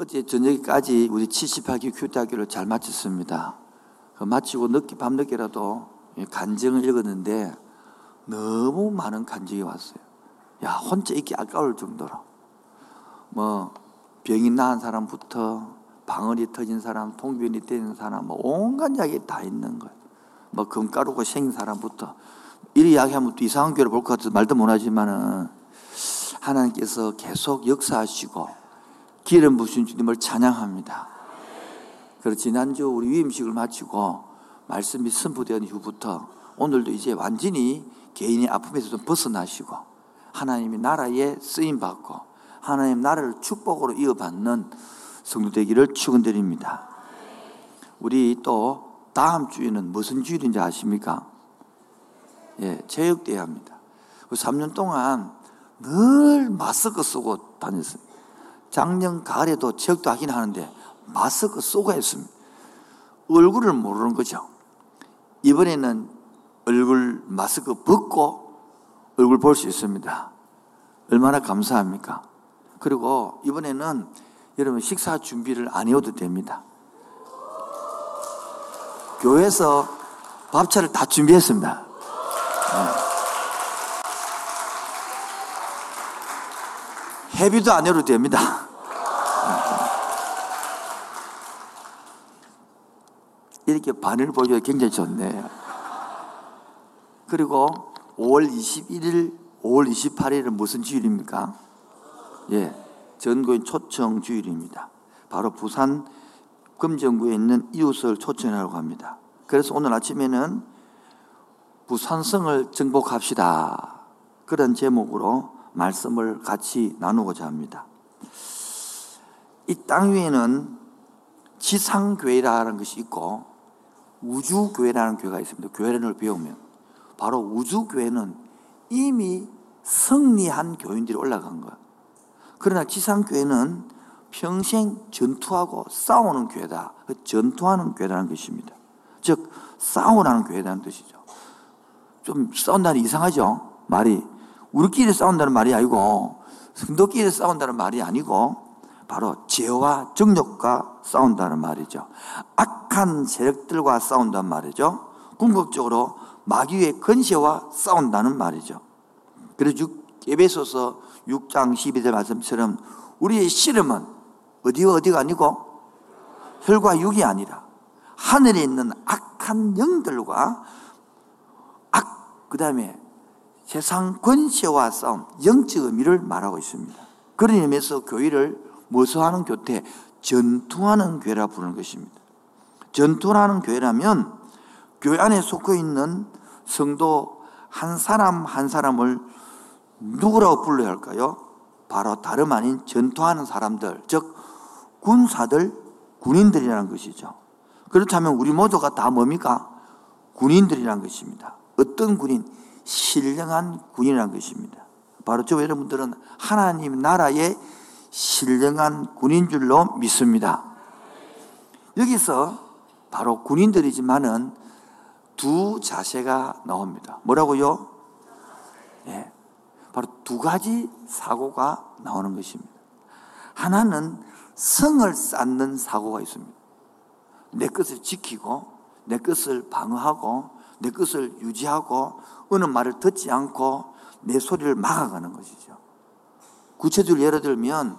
어제 저녁까지 우리 78기 큐대학교를 잘 마쳤습니다. 그 마치고 늦게 밤늦게라도 간증을 읽었는데 너무 많은 간증이 왔어요. 야 혼자 있기 아까울 정도로 뭐 병이 나은 사람부터 방언이 터진 사람, 통변이 되는 사람, 뭐 온갖 이야기 다 있는 거예요. 뭐 금가루가 생긴 사람부터 이리 이야기하면 또 이상한 교를 볼 것 같아서 말도 못하지만은 하나님께서 계속 역사하시고 기름 부신 주님을 찬양합니다. 그래서 지난주 우리 위임식을 마치고 말씀이 선포된 이후부터 오늘도 이제 완전히 개인의 아픔에서 좀 벗어나시고 하나님의 나라에 쓰임 받고 하나님 나라를 축복으로 이어받는 성도 되기를 축원드립니다. 우리 또 다음 주에는 무슨 주일인지 아십니까? 예, 체육대회입니다. 3년 그 동안 늘 마스크 쓰고 다녔습니다. 작년 가을에도 체육도 하긴 하는데 마스크 쓰고 했습니다. 얼굴을 모르는 거죠. 이번에는 얼굴 마스크 벗고 얼굴 볼 수 있습니다. 얼마나 감사합니까? 그리고 이번에는 여러분 식사 준비를 안 해도 됩니다. 교회에서 밥차를 다 준비했습니다. 네. 회비도 안 해도 됩니다. 이렇게 반을 보여줘야 굉장히 좋네요. 그리고 5월 21일, 5월 28일은 무슨 주일입니까? 예, 전교인 초청 주일입니다. 바로 부산 금정구에 있는 이웃을 초청하라고 합니다. 그래서 오늘 아침에는 부산성을 정복합시다. 그런 제목으로 말씀을 같이 나누고자 합니다. 이 땅 위에는 지상교회라는 것이 있고 우주교회라는 교회가 있습니다. 교회를 배우면. 바로 우주교회는 이미 승리한 교인들이 올라간 거예요. 그러나 지상교회는 평생 전투하고 싸우는 교회다. 그 전투하는 교회라는 것입니다. 즉, 싸우라는 교회라는 뜻이죠. 좀 싸운다는 이상하죠? 말이. 우리끼리 싸운다는 말이 아니고, 성도끼리 싸운다는 말이 아니고, 바로 죄와 정욕과 싸운다는 말이죠. 악한 세력들과 싸운다는 말이죠. 궁극적으로 마귀의 건세와 싸운다는 말이죠. 그래서 에베소서 6장 12절 말씀처럼 우리의 씨름은 어디와 어디가 아니고 혈과 육이 아니라 하늘에 있는 악한 영들과 악, 그 다음에 세상 권세와 싸움, 영적 의미를 말하고 있습니다. 그런 의미에서 교회를 무엇을 하는 교태? 전투하는 교회라 부르는 것입니다. 전투하는 교회라면 교회 안에 속해 있는 성도 한 사람 한 사람을 누구라고 불러야 할까요? 바로 다름 아닌 전투하는 사람들, 즉 군사들, 군인들이라는 것이죠. 그렇다면 우리 모두가 다 뭡니까? 군인들이라는 것입니다. 어떤 군인? 신령한 군인이라는 것입니다. 바로 저 여러분들은 하나님 나라의 신령한 군인 줄로 믿습니다. 여기서 바로 군인들이지만은 두 자세가 나옵니다. 뭐라고요? 예. 바로 두 가지 사고가 나오는 것입니다. 하나는 성을 쌓는 사고가 있습니다. 내 것을 지키고, 내 것을 방어하고, 내 것을 유지하고, 어느 말을 듣지 않고, 내 소리를 막아가는 것이죠. 구체적으로 예를 들면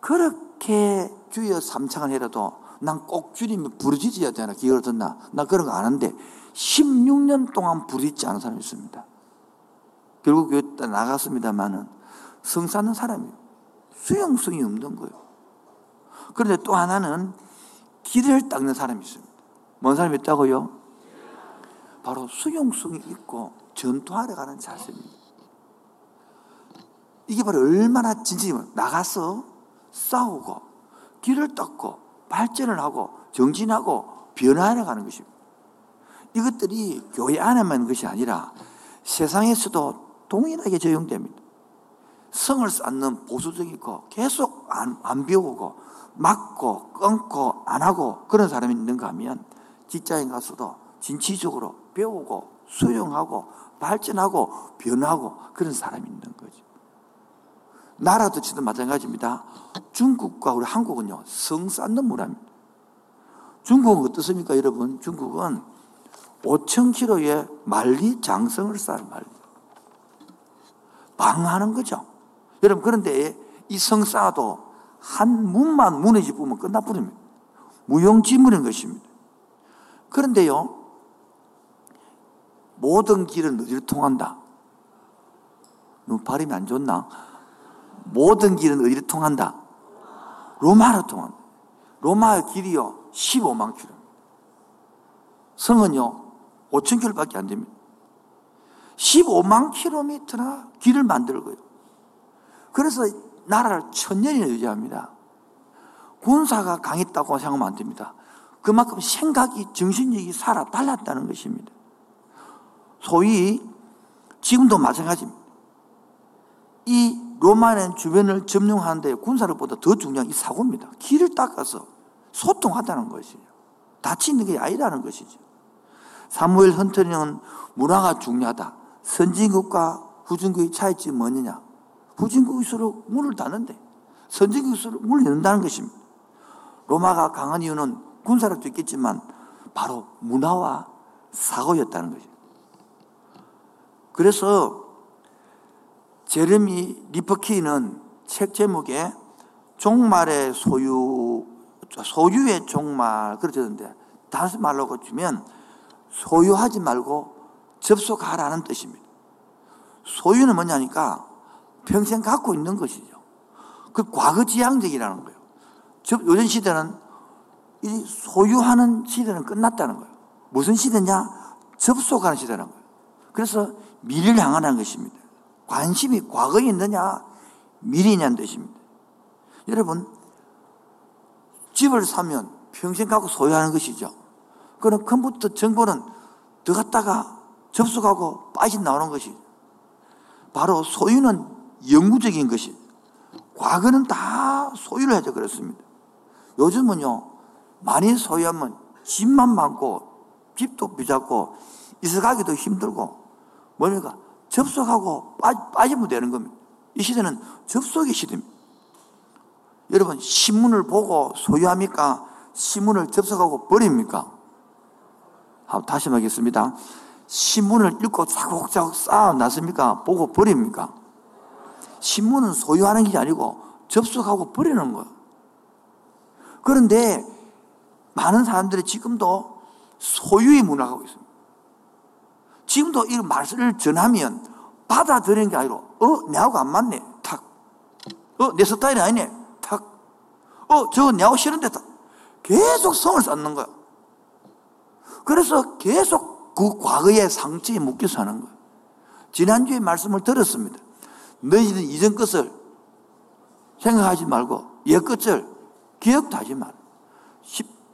그렇게 주여 삼창을 해라도 난 꼭 주님이 부르짖어야 되나 기회를 듣나 나 그런 거 아는데 16년 동안 부르짖지 않은 사람이 있습니다. 결국 교회 나갔습니다만은 성사는 사람이에요. 수용성이 없는 거예요. 그런데 또 하나는 길을 닦는 사람이 있습니다. 뭔 사람이 있다고요? 바로 수용성이 있고 전투하러 가는 자세입니다. 이게 바로 얼마나 진지하면 나가서 싸우고 길을 닦고 발전을 하고 정진하고 변화해 가는 것입니다. 이것들이 교회 안에만 것이 아니라 세상에서도 동일하게 적용됩니다. 성을 쌓는 보수적이고 계속 안, 안 배우고 막고 끊고 안 하고 그런 사람이 있는가 하면 직장에 가서도 진취적으로 배우고 수용하고 발전하고 변하고 그런 사람이 있는 거죠. 나라도 지도 마찬가지입니다. 중국과 우리 한국은요, 성 쌓는 문화입니다. 중국은 어떻습니까, 여러분? 중국은 5,000km의 만리장성을 쌓은 말리. 방하는 거죠. 여러분, 그런데 이 성 쌓아도 한 문만 무너지 보면 끝나버립니다. 무용지물인 것입니다. 그런데요, 모든 길은 어디로 통한다? 너무 발음이 안 좋나? 모든 길은 어디로 통한다? 로마로 통한다. 로마의 길이요, 15만 킬로. 성은요, 5천 킬로밖에 안 됩니다. 15만 킬로미터나 길을 만들고요. 그래서 나라를 천년이나 유지합니다. 군사가 강했다고 생각하면 안 됩니다. 그만큼 생각이, 정신력이 살아 달랐다는 것입니다. 소위 지금도 마찬가지입니다. 이 로마는 주변을 점령하는데 군사력보다 더 중요한 이 사고입니다. 길을 닦아서 소통하다는 것이죠. 다치는 게 아니라는 것이죠. 사무엘 헌터는 문화가 중요하다. 선진국과 후진국의 차이점이 뭐냐? 후진국일수록 문을 닫는데 선진국일수록 문을 연다는 것입니다. 로마가 강한 이유는 군사력도 있겠지만 바로 문화와 사고였다는 것입니다. 그래서 제르미 리퍼키는 책 제목에 종말의 소유, 소유의 종말, 그러는데 다시 말로 주면 소유하지 말고 접속하라는 뜻입니다. 소유는 뭐냐니까 평생 갖고 있는 것이죠. 그 과거 지향적이라는 거예요. 요즘 시대는 이 소유하는 시대는 끝났다는 거예요. 무슨 시대냐? 접속하는 시대라는 거예요. 그래서 미래를 향하는 것입니다. 관심이 과거에 있느냐, 미래냐는 뜻입니다. 여러분, 집을 사면 평생 갖고 소유하는 것이죠. 그럼 컴퓨터 정보는 들어갔다가 접속하고 빠져 나오는 것이 바로 소유는 영구적인 것이 과거는 다 소유를 해서 그렇습니다. 요즘은요, 많이 소유하면 집만 많고 집도 비잡고 이사 가기도 힘들고 뭡니까? 접속하고 빠, 지 면 되는 겁니다. 이 시대는 접속의 시대입니다. 여러분, 신문을 보고 소유합니까? 신문을 접속하고 버립니까? 다시 말하겠습니다. 신문을 읽고 차곡차곡 쌓아놨습니까? 보고 버립니까? 신문은 소유하는 게 아니고 접속하고 버리는 거예요. 그런데 많은 사람들이 지금도 소유의 문화가 있습니다. 지금도 이 말씀을 전하면 받아들이는 게 아니라, 어, 내하고 안 맞네. 탁. 어, 내 스타일이 아니네. 탁. 어, 저거 내하고 싫은데 탁. 계속 성을 쌓는 거야. 그래서 계속 그 과거의 상처에 묶여서 하는 거야. 지난주에 말씀을 들었습니다. 너희는 이전 것을 생각하지 말고, 옛 것을 기억도 하지 말.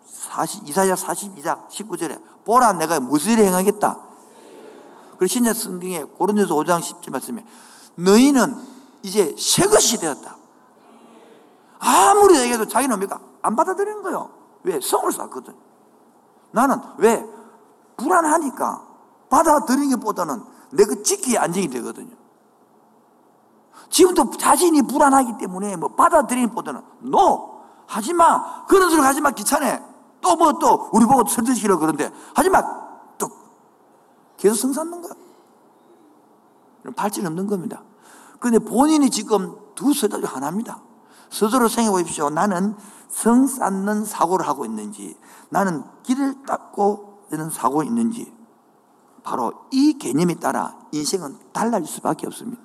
40, 이사야 42장 19절에 보라 내가 무슨 일을 행하겠다. 그리고 신약 성경에 고린도서 5장 10절 말씀에 너희는 이제 새 것이 되었다. 아무리 얘기해도 자기는 뭡니까? 안 받아들이는 거예요. 왜? 성을 쌓거든. 나는 왜? 불안하니까 받아들이는 것보다는 내가 지키기 안정이 되거든요. 지금도 자신이 불안하기 때문에 뭐 받아들이는 것보다는 no! 하지 마! 그런 소리 하지 마! 귀찮아! 또 뭐 또 우리 보고 설득시키려고 그러는데 하지 마! 계속 성삼는 거야. 발전 없는 겁니다. 그런데 본인이 지금 두 서로 하나입니다. 스스로 생각해 보십시오. 나는 성 쌓는 사고를 하고 있는지, 나는 길을 닦고 있는 사고가 있는지, 바로 이 개념에 따라 인생은 달라질 수밖에 없습니다.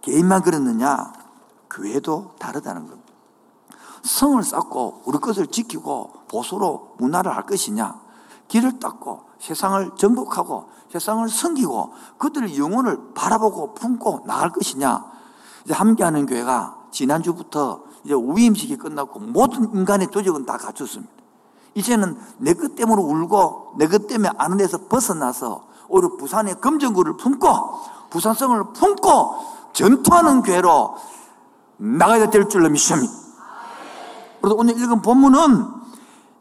개인만 그렇느냐? 교회도 다르다는 겁니다. 성을 쌓고 우리 것을 지키고 보수로 문화를 할 것이냐? 길을 닦고 세상을 정복하고 세상을 섬기고 그들의 영혼을 바라보고 품고 나갈 것이냐. 이제 함께하는 교회가 지난주부터 이제 우임식이 끝났고 모든 인간의 도적은 다 갖췄습니다. 이제는 내 것 때문에 울고 내 것 때문에 아는 데서 벗어나서 오히려 부산의 검정구를 품고 부산성을 품고 전투하는 교회로 나가야 될 줄로 믿습니다. 그래서 오늘 읽은 본문은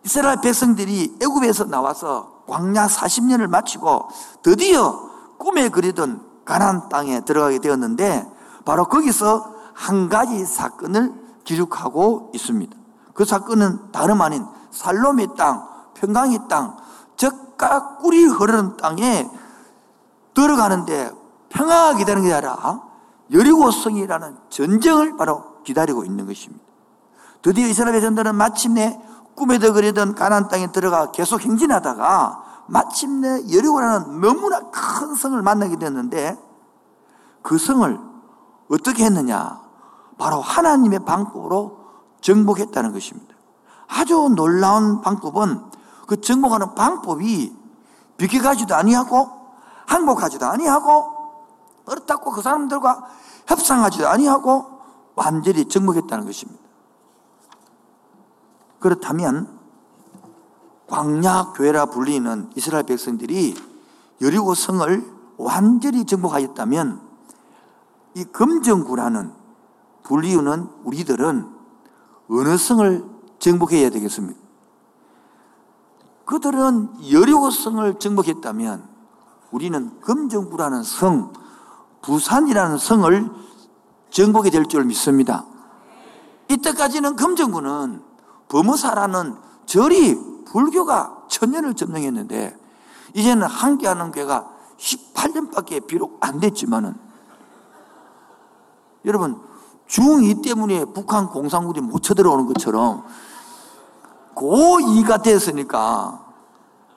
이스라엘 백성들이 애굽에서 나와서 광야 40년을 마치고 드디어 꿈에 그리던 가나안 땅에 들어가게 되었는데 바로 거기서 한 가지 사건을 기록하고 있습니다. 그 사건은 다름 아닌 살롬의 땅, 평강의 땅, 적과 꿀이 흐르는 땅에 들어가는데 평화가 기다리는 게 아니라 여리고성이라는 전쟁을 바로 기다리고 있는 것입니다. 드디어 이스라엘 백성들은 마침내 꿈에도 그리던 가나안 땅에 들어가 계속 행진하다가 마침내 여리고라는 너무나 큰 성을 만나게 됐는데 그 성을 어떻게 했느냐? 바로 하나님의 방법으로 정복했다는 것입니다. 아주 놀라운 방법은 그 정복하는 방법이 비켜가지도 아니하고 항복하지도 아니하고 어렵다고 그 사람들과 협상하지도 아니하고 완전히 정복했다는 것입니다. 그렇다면 광야 교회라 불리는 이스라엘 백성들이 여리고 성을 완전히 정복하였다면 이 금정구라는 불리우는 우리들은 어느 성을 정복해야 되겠습니까? 그들은 여리고 성을 정복했다면 우리는 금정구라는 성, 부산이라는 성을 정복이 될 줄 믿습니다. 이때까지는 금정구는 범어사라는 절이 불교가 천년을 점령했는데 이제는 함께하는 교회가 18년밖에 비록 안 됐지만은 여러분 중2 때문에 북한 공산군이 못 쳐들어오는 것처럼 고2가 됐으니까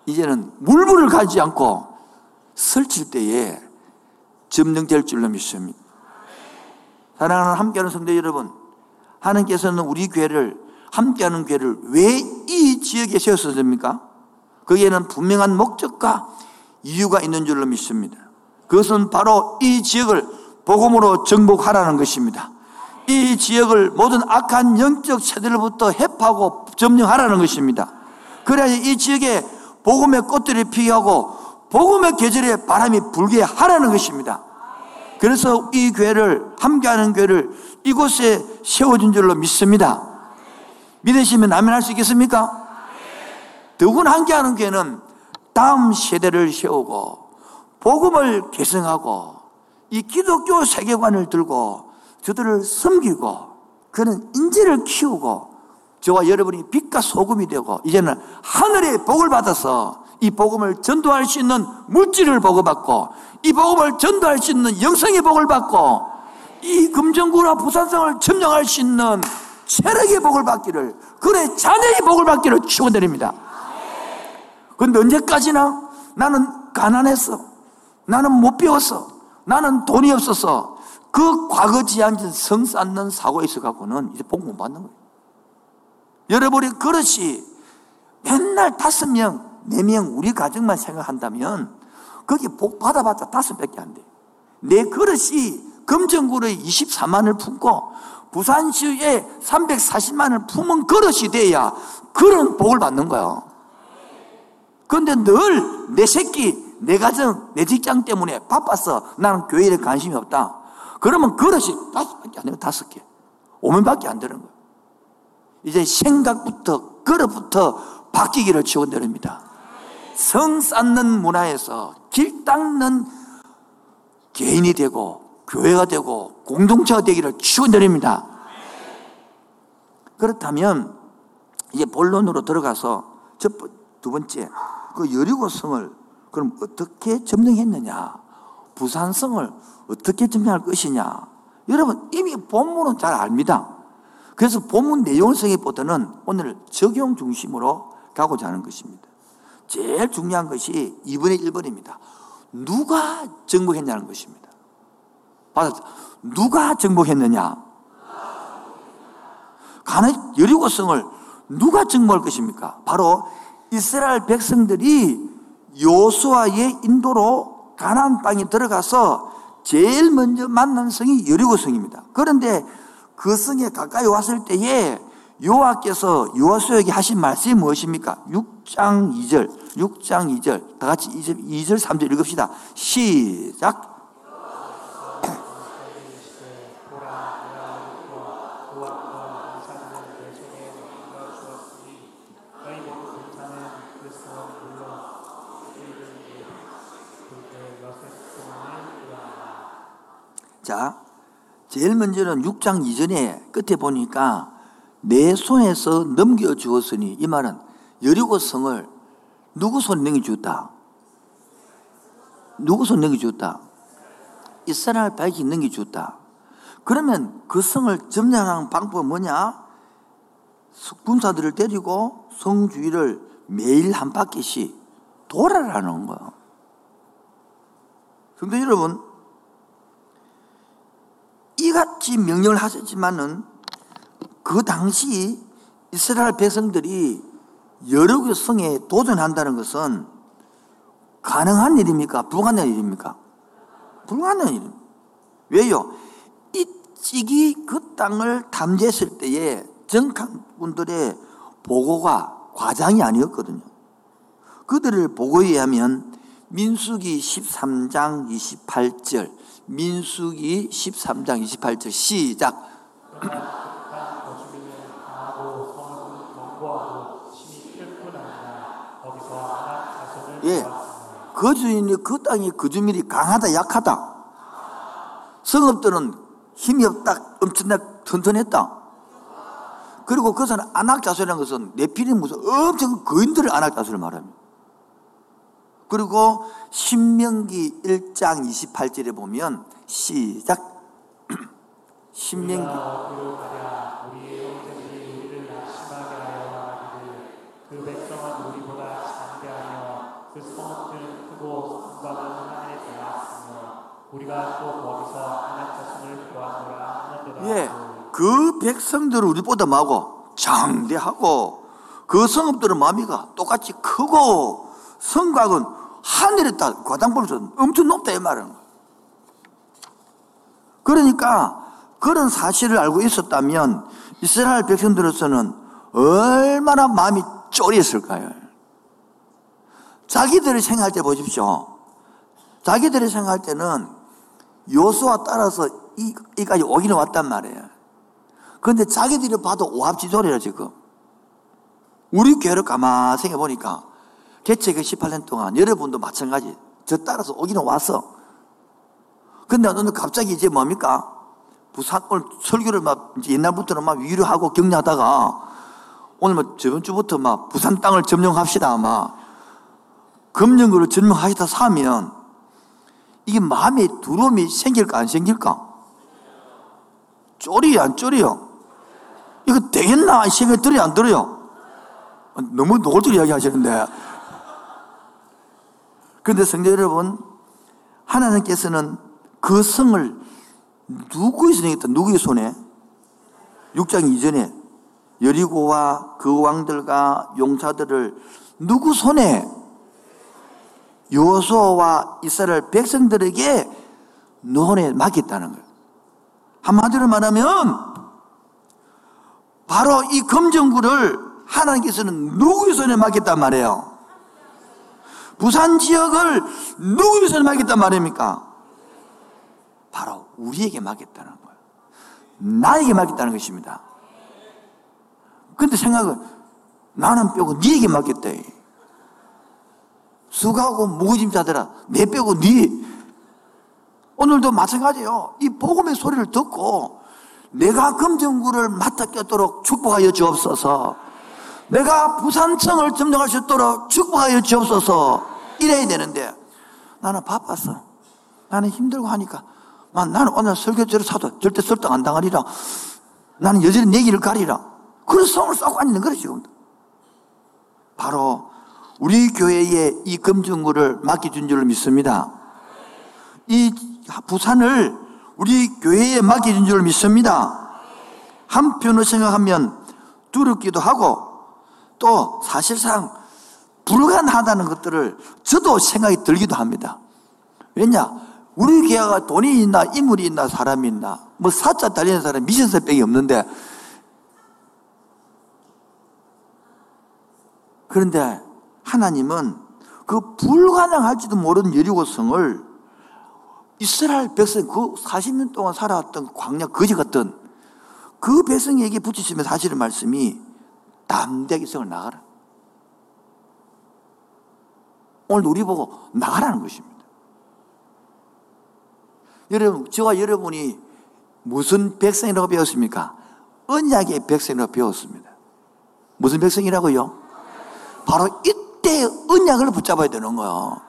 이제는 물불을 가지 않고 설칠 때에 점령될 줄로 믿습니다. 사랑하는 함께하는 성도 여러분, 하나님께서는 우리 교회를 함께하는 교회를 왜 이 지역에 세웠습니까? 거기에는 분명한 목적과 이유가 있는 줄로 믿습니다. 그것은 바로 이 지역을 복음으로 정복하라는 것입니다. 이 지역을 모든 악한 영적 세대로부터 해파하고 점령하라는 것입니다. 그래야 이 지역에 복음의 꽃들이 피하고 복음의 계절에 바람이 불게 하라는 것입니다. 그래서 이 교회를 함께하는 교회를 이곳에 세워준 줄로 믿습니다. 믿으시면 아멘 할수 있겠습니까? 더군 함께하는 교회는 다음 세대를 세우고 복음을 개성하고 이 기독교 세계관을 들고 저들을 섬기고 그는 인재를 키우고 저와 여러분이 빛과 소금이 되고 이제는 하늘의 복을 받아서 이 복음을 전도할 수 있는 물질을 보고받고 이 복음을 전도할 수 있는 영성의 복을 받고 이 금정구나 부산성을 점령할 수 있는 체력의 복을 받기를 그래 자녀의 복을 받기를 축원드립니다. 그런데 언제까지나 나는 가난했어. 나는 못 배웠어. 나는 돈이 없어서 그 과거 지향진 성 쌓는 사고에 있어 갖고는 이제 복 못 받는 거예요. 여러분이 그릇이 맨날 다섯 명, 네 명 우리 가정만 생각한다면 거기 복 받아봤자 다섯 밖에 안 돼. 내 그릇이 금정구를 24만을 품고 부산시에 340만을 품은 그릇이 돼야 그런 복을 받는 거야. 그런데 늘 내 새끼, 내 가정, 내 직장 때문에 바빠서 나는 교회에 관심이 없다. 그러면 그릇이 다섯 밖에 안 되고 다섯 개. 오면밖에 안 되는 거야. 이제 생각부터, 그릇부터 바뀌기를 축원드립니다. 성 쌓는 문화에서 길 닦는 개인이 되고 교회가 되고 공동체가 되기를 축원드립니다. 그렇다면 이제 본론으로 들어가서 첫, 두 번째 그 여리고성을 그럼 어떻게 점령했느냐? 부산성을 어떻게 점령할 것이냐? 여러분 이미 본문은 잘 압니다. 그래서 본문 내용을 생각보다는 오늘 적용 중심으로 가고자 하는 것입니다. 제일 중요한 것이 2분의 1번입니다. 누가 정복했냐는 것입니다. 누가 정복했느냐? 가나 여리고성을 누가 정복할 것입니까? 바로 이스라엘 백성들이 요수아의 인도로 가나안 땅에 들어가서 제일 먼저 만난 성이 여리고성입니다. 그런데 그 성에 가까이 왔을 때에 여호와께서 여호수에게 하신 말씀이 무엇입니까? 6장 2절, 6장 2절, 다 같이 2절, 2절 3절 읽읍시다. 시작. 제일 먼저는 6장 이전에 끝에 보니까 내 손에서 넘겨 주었으니 이 말은 여리고 성을 누구 손에 넘겨주었다? 누구 손에 넘겨주었다? 이스라엘 백이 넘겨주었다. 그러면 그 성을 점령하는 방법은 뭐냐? 군사들을 데리고 성 주위를 매일 한 바퀴씩 돌아라는 거예요. 성도 여러분, 이같이 명령을 하셨지만은 그 당시 이스라엘 백성들이 여러 개 성에 도전한다는 것은 가능한 일입니까? 불가능한 일입니까? 불가능한 일입니다. 왜요? 이 찌기 그 땅을 탐지했을 때에 정탐꾼들의 보고가 과장이 아니었거든요. 그들을 보고에 의하면 민수기 13장 28절, 민수기 13장 28절 시작. 예. 그 주인이 그 땅이 그 주민이 강하다 약하다. 성읍들은 힘이 없다 엄청나 튼튼했다. 그리고 그것은 안악자수라는 것은 내피림 무슨 엄청 거인들을 안악자수를 말합니다. 그리고 신명기 1장 28절에 보면 시작. 신명기. 예, 그 백성들은 우리보다 마고 장대하고 그 성읍들은 마미가 똑같이 크고 성곽은 하늘에 다 과당벌써 엄청 높다 이 말은 그러니까 그런 사실을 알고 있었다면 이스라엘 백성들로서는 얼마나 마음이 쫄이었을까요? 자기들이 생각할 때 보십시오. 자기들이 생각할 때는 요수와 따라서 이, 이까지 오기는 왔단 말이에요. 그런데 자기들이 봐도 오합지졸이라 지금. 우리 교회를 가만 생각해 보니까 개척의 18년 동안 여러분도 마찬가지. 저 따라서 오기는 왔어. 근데 오늘 갑자기 이제 뭡니까? 부산 오늘 설교를 막 옛날부터는 막 위로하고 격려하다가 오늘 뭐 저번 주부터 막 부산 땅을 점령합시다 막 금령으로 점령하시다 사면 이게 마음에 두려움이 생길까 안 생길까? 쫄이요 안 쫄이요? 이거 되겠나 생각이 들어요 안 들어요? 너무 노골적으로 이야기하시는데 그런데 성도 여러분 하나님께서는 그 성을 누구의 손에 있다 누구의 손에? 6장 이전에 여리고와 그 왕들과 용사들을 누구 손에 요소와 이스라엘 백성들에게 노에 맡겼다는 거예요. 한마디로 말하면 바로 이 검정구를 하나님께서는 누구의 손에 맡겼단 말이에요. 부산 지역을 누구의 손에 맡겼단 말입니까? 바로 우리에게 맡겼다는 거예요. 나에게 맡겼다는 것입니다. 근데 생각은 나는 빼고 니에게 맡겼대. 수고하고 무거짐 자들아 내 빼고 니 오늘도 마찬가지예요. 이 복음의 소리를 듣고 내가 금정구를 맡아 꼈도록 축복하여 주옵소서. 내가 부산청을 점령할 수 있도록 축복하여 주옵소서. 이래야 되는데 나는 바빴어. 나는 힘들고 하니까 나는 오늘 설교제를 사도 절대 설득 안 당하리라. 나는 여전히 내 길을 가리라. 그런 성을 쌓고 앉는 거예요, 지금. 바로 우리 교회에 이 금증구를 맡겨준 줄을 믿습니다. 이 부산을 우리 교회에 맡겨준 줄을 믿습니다. 한편으로 생각하면 두렵기도 하고 또 사실상 불가능하다는 것들을 저도 생각이 들기도 합니다. 왜냐? 우리 교회가 돈이 있나, 인물이 있나, 사람이 있나, 뭐 사자 달리는 사람 미션서 뺑이 없는데 그런데 하나님은 그 불가능할지도 모르는 여리고성을 이스라엘 백성 그 40년 동안 살아왔던 광야 거지 같던 그 백성에게 붙이시면서 하시는 말씀이 담대하게 성을 나가라. 오늘 우리 보고 나가라는 것입니다. 여러분, 저와 여러분이 무슨 백성이라고 배웠습니까? 언약의 백성이라고 배웠습니다. 무슨 백성이라고요? 바로 이때 언약을 붙잡아야 되는 거예요.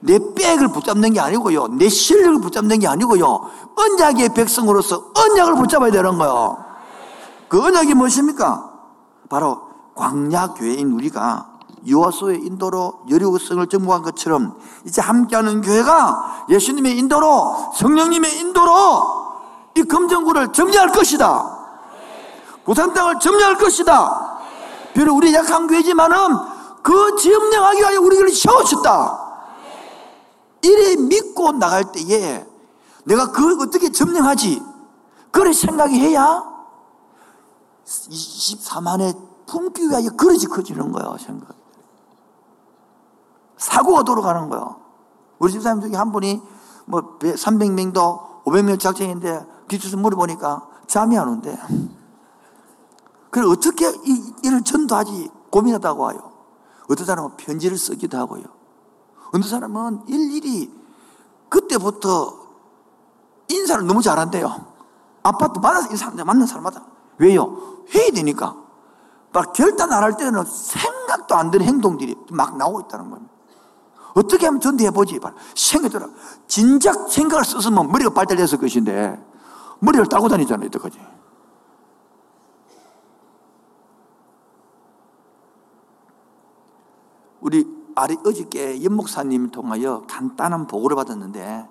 내 백을 붙잡는 게 아니고요. 내 실력을 붙잡는 게 아니고요. 언약의 백성으로서 언약을 붙잡아야 되는 거예요. 그 언약이 무엇입니까? 바로 광야 교회인 우리가 요하수의 인도로 여리고성을 정복한 것처럼 이제 함께하는 교회가 예수님의 인도로 성령님의 인도로 이 금정구를 점령할 것이다. 부산 땅을 점령할 것이다. 비록 우리 약한 교회지만은 그 점령하기 위하여 우리를 세우셨다. 이래 믿고 나갈 때에 내가 그걸 어떻게 점령하지? 그래 생각이 해야 24만의 품기 위하여 그릇이 커지는 거예요, 생각. 사고가 돌아가는 거예요. 우리 집사님 중에 한 분이 뭐 300명도 500명 작정인데 뒤쳐서 물어보니까 잠이 안 온대. 그래 어떻게 이, 이를 전도하지 고민하다고 하요. 어떤 사람은 편지를 쓰기도 하고요. 어떤 사람은 일일이 그때부터 인사를 너무 잘한대요. 아파트 만나서 인사 만난 사람마다. 왜요? 회의 되니까. 막 결단 안 할 때는 생각도 안 되는 행동들이 막 나오고 있다는 겁니다. 어떻게 하면 전도해보지? 생각더라. 진작 생각을 썼으면 머리가 발달됐을 것인데, 머리를 따고 다니잖아요, 이때까지. 우리 아리 어저께 연목사님 통하여 간단한 보고를 받았는데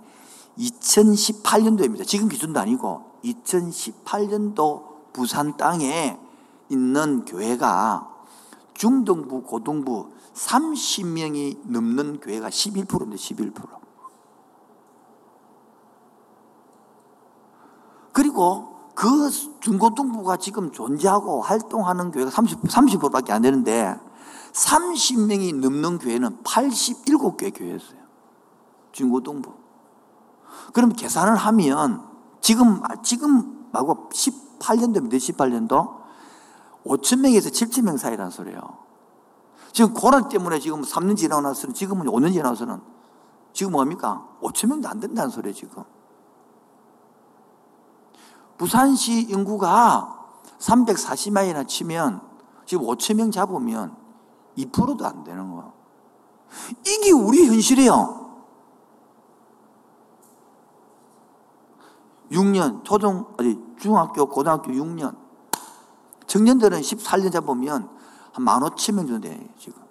2018년도입니다. 지금 기준도 아니고 2018년도 부산 땅에 있는 교회가 중등부, 고등부 30명이 넘는 교회가 11%인데 11%. 그리고 그 중고등부가 지금 존재하고 활동하는 교회가 30, 30%밖에 안 되는데 30명이 넘는 교회는 87개 교회였어요. 중고등부. 그럼 계산을 하면 지금, 지금 말고 18년도입니다. 18년도. 5천 명에서 7천 명 사이라는 소리예요. 지금 코로나 때문에 지금 3년 지나고 나서는 지금은 5년 지나서는 지금 뭡니까? 5천 명도 안 된다는 소리예요, 지금. 부산시 인구가 340만이나 치면 지금 5천 명 잡으면 2%도 안 되는 거예요. 이게 우리 현실이에요. 6년, 초등, 아니, 중학교, 고등학교 6년. 청년들은 14년 잡으면 한 15,000명 정도 돼요, 지금.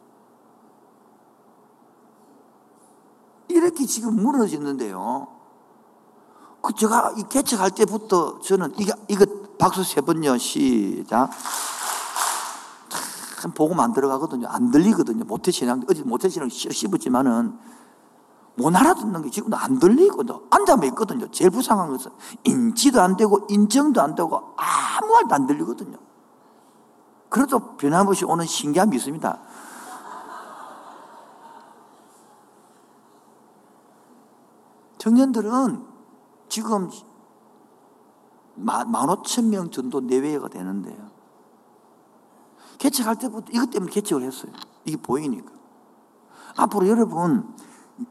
이렇게 지금 무너지는데요. 그 제가 이 개척할 때부터 저는 이거, 이거 박수 세 번요, 시작. 참 복음 안 들어가거든요. 안 들리거든요. 모태신앙, 어제 모태신앙 씹었지만은 못 알아듣는 게 지금도 안 들리거든. 앉아만 있거든요. 제일 불쌍한 것은 인지도 안 되고 인정도 안 되고 아무 말도 안 들리거든요. 그래도 변함없이 오는 신기함이 있습니다. 청년들은 지금 만 오천 명 정도 내외가 되는데요. 개척할 때부터 이것 때문에 개척을 했어요. 이게 보이니까. 앞으로 여러분,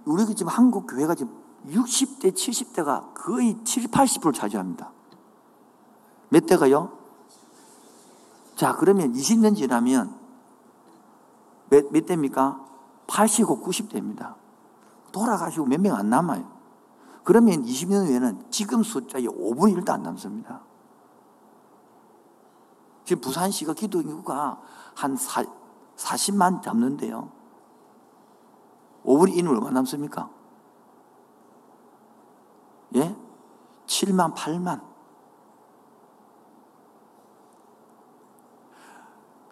우리 지금 한국 교회가 지금 60대, 70대가 거의 7, 80%를 차지합니다. 몇 대가요? 자, 그러면 20년 지나면 몇, 몇 대입니까? 80고 90대입니다. 돌아가시고 몇 명 안 남아요. 그러면 20년 후에는 지금 숫자의 5분의 1도 안 남습니다. 지금 부산시가 기도 인구가 한 4, 40만 잡는데요. 5분의 1은 얼마 남습니까? 예? 7만, 8만.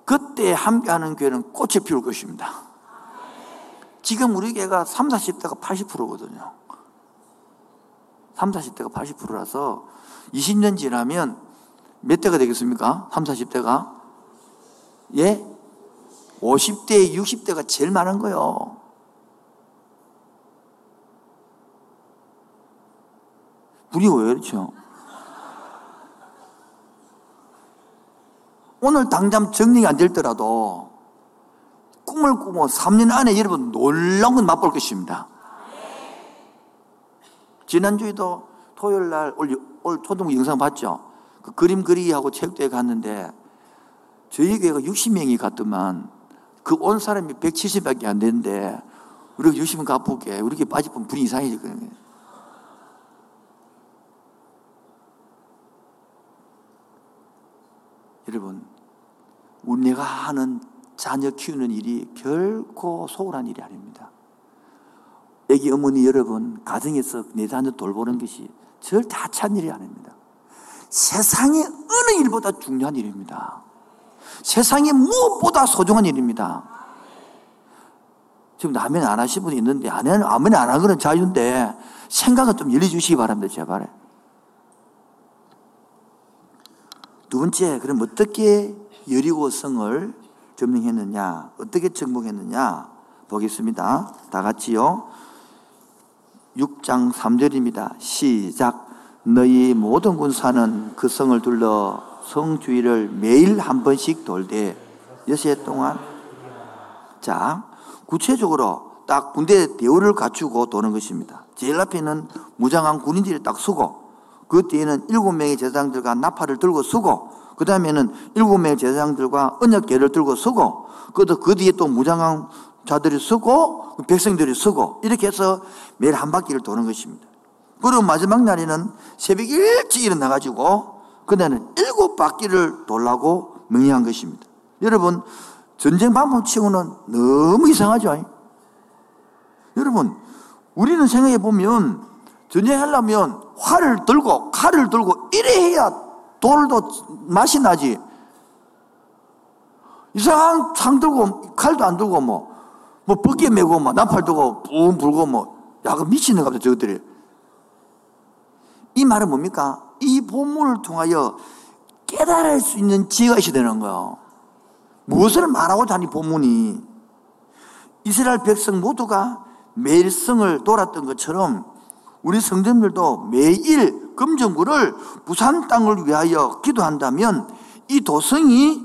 그때 함께하는 교회는 꽃이 피울 것입니다. 지금 우리 교회가 3, 40대가 80%거든요. 3, 40대가 80%라서 20년 지나면 몇 대가 되겠습니까? 3, 40대가? 예? 50대, 60대가 제일 많은 거예 요. 우리 왜 그렇죠? 오늘 당장 정리가 안 될더라도 꿈을 꾸고 3년 안에 여러분 놀라운 건 맛볼 것입니다. 지난주에도 토요일 날, 오늘 초등 영상 봤죠? 그 그림 그리기하고 체육대회 갔는데 저희 교회가 60명이 갔더만 그 온 사람이 170밖에 안 되는데 우리가 60명 가볼게. 우리 게 빠지면 분이 이상해지거든요. 여러분, 우리 내가 하는 자녀 키우는 일이 결코 소홀한 일이 아닙니다. 애기 어머니 여러분, 가정에서 내 자녀 돌보는 것이 절대 하찮은 일이 아닙니다. 세상의 어느 일보다 중요한 일입니다. 세상의 무엇보다 소중한 일입니다. 지금 아멘 안 하신 분이 있는데, 아멘, 아멘 안 하는 건 자유인데, 생각은 좀 열려주시기 바랍니다, 제발. 두 번째, 그럼 어떻게 여리고성을 점령했느냐, 어떻게 정복했느냐, 보겠습니다. 다 같이요. 6장 3절입니다. 시작. 너희 모든 군사는 그 성을 둘러 성 주위를 매일 한 번씩 돌되 여세 동안 자 구체적으로 딱 군대 대우를 갖추고 도는 것입니다. 제일 앞에는 무장한 군인들이 딱 서고 그 뒤에는 일곱 명의 제사장들과 나팔을 들고 서고 그 다음에는 일곱 명의 제사장들과 언약계를 들고 서고 그 뒤에 또 무장한 자들이 서고 백성들이 서고 이렇게 해서 매일 한 바퀴를 도는 것입니다. 그리고 마지막 날에는 새벽 일찍 일어나가지고 그날은 일곱 바퀴를 돌라고 명령한 것입니다. 여러분 전쟁 방법 치고는 너무 이상하죠. 여러분 우리는 생각해 보면 전쟁하려면 활을 들고 칼을 들고 이래 해야 돌도 맛이 나지. 이상한 창 들고 칼도 안 들고 뭐 뭐 벗겨 메고 뭐 나팔 두고 뿜 불고 뭐 야 그 미치는 갑자 저것들이 이 말은 뭡니까? 이 본문을 통하여 깨달을 수 있는 지혜가 있어야 되는 거예요. 무엇을 말하고 다니 본문이 이스라엘 백성 모두가 매일 성을 돌았던 것처럼 우리 성도들도 매일 금정구를 부산 땅을 위하여 기도한다면 이 도성이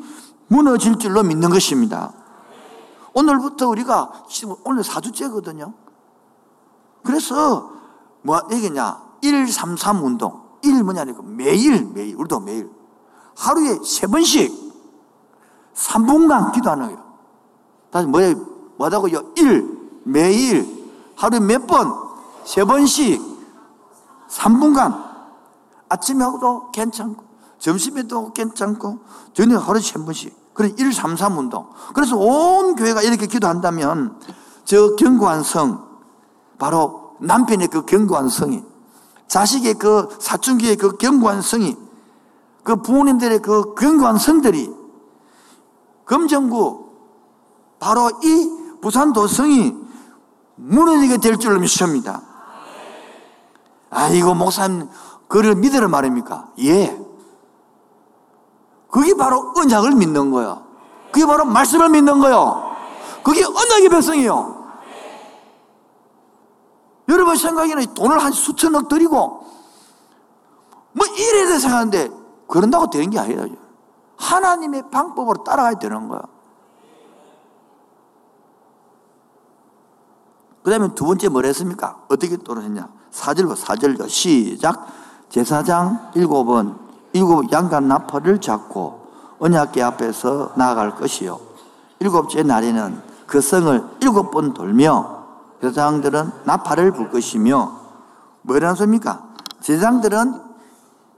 무너질 줄로 믿는 것입니다. 오늘부터 우리가 지금 오늘 4주째거든요. 그래서 뭐 얘기냐? 133 운동. 1 뭐냐니까 매일 매일 우리도 매일 하루에 세 번씩 3분간 기도하는 거예요. 다시 뭐야 뭐다고요? 1 매일 하루에 몇 번? 세 번씩 3분간 아침에 하고도 괜찮고 점심에도 괜찮고 저녁 하루에 세 번씩 그래 1, 3, 3 운동. 그래서 온 교회가 이렇게 기도한다면 저 견고한 성, 바로 남편의 그 견고한 성이, 자식의 그 사춘기의 그 견고한 성이, 그 부모님들의 그 견고한 성들이, 금정구, 바로 이 부산 도성이 무너지게 될 줄로 믿습니다. 아이고, 목사님, 그를 믿으라 말입니까? 예. 그게 바로 언약을 믿는 거야. 그게 바로 말씀을 믿는 거요. 그게 언약의 백성이요. 여러분 생각에는 돈을 한 수천억 들이고 뭐 이래야 돼 생각하는데 그런다고 되는 게 아니라 하나님의 방법으로 따라가야 되는 거야. 그 다음에 두 번째 뭘 했습니까? 어떻게 떨어졌냐? 사절로 사절로 시작. 제사장 일곱은 일곱 양간 나팔을 잡고 언약계 앞에서 나아갈 것이요. 일곱째 날에는 그 성을 일곱 번 돌며 제사장들은 나팔을 불 것이며 뭐라는 소입니까? 제사장들은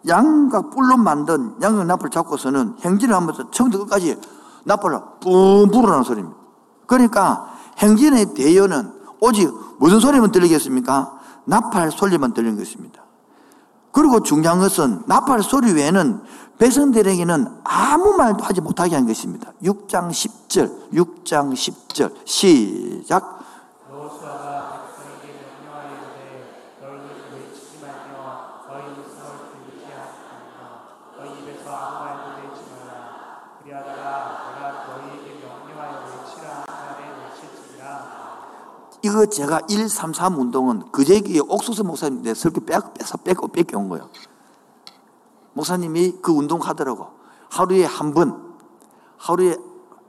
양과 뿔로 만든 양각 나팔을 잡고서는 행진을 하면서 처음부터 끝까지 나팔을 뿜 부르라는 소리입니다. 그러니까 행진의 대여는 오직 무슨 소리만 들리겠습니까? 나팔 소리만 들리는 것입니다. 그리고 중요한 것은 나팔 소리 외에는 백성들에게는 아무 말도 하지 못하게 한 것입니다. 6장 10절, 6장 10절, 시작. 이거 제가 1, 3, 3 운동은 그제기 옥수수 목사님 내 설교 빼서 빼고 뺏겨온 거예요. 목사님이 그 운동 하더라고. 하루에 한 번, 하루에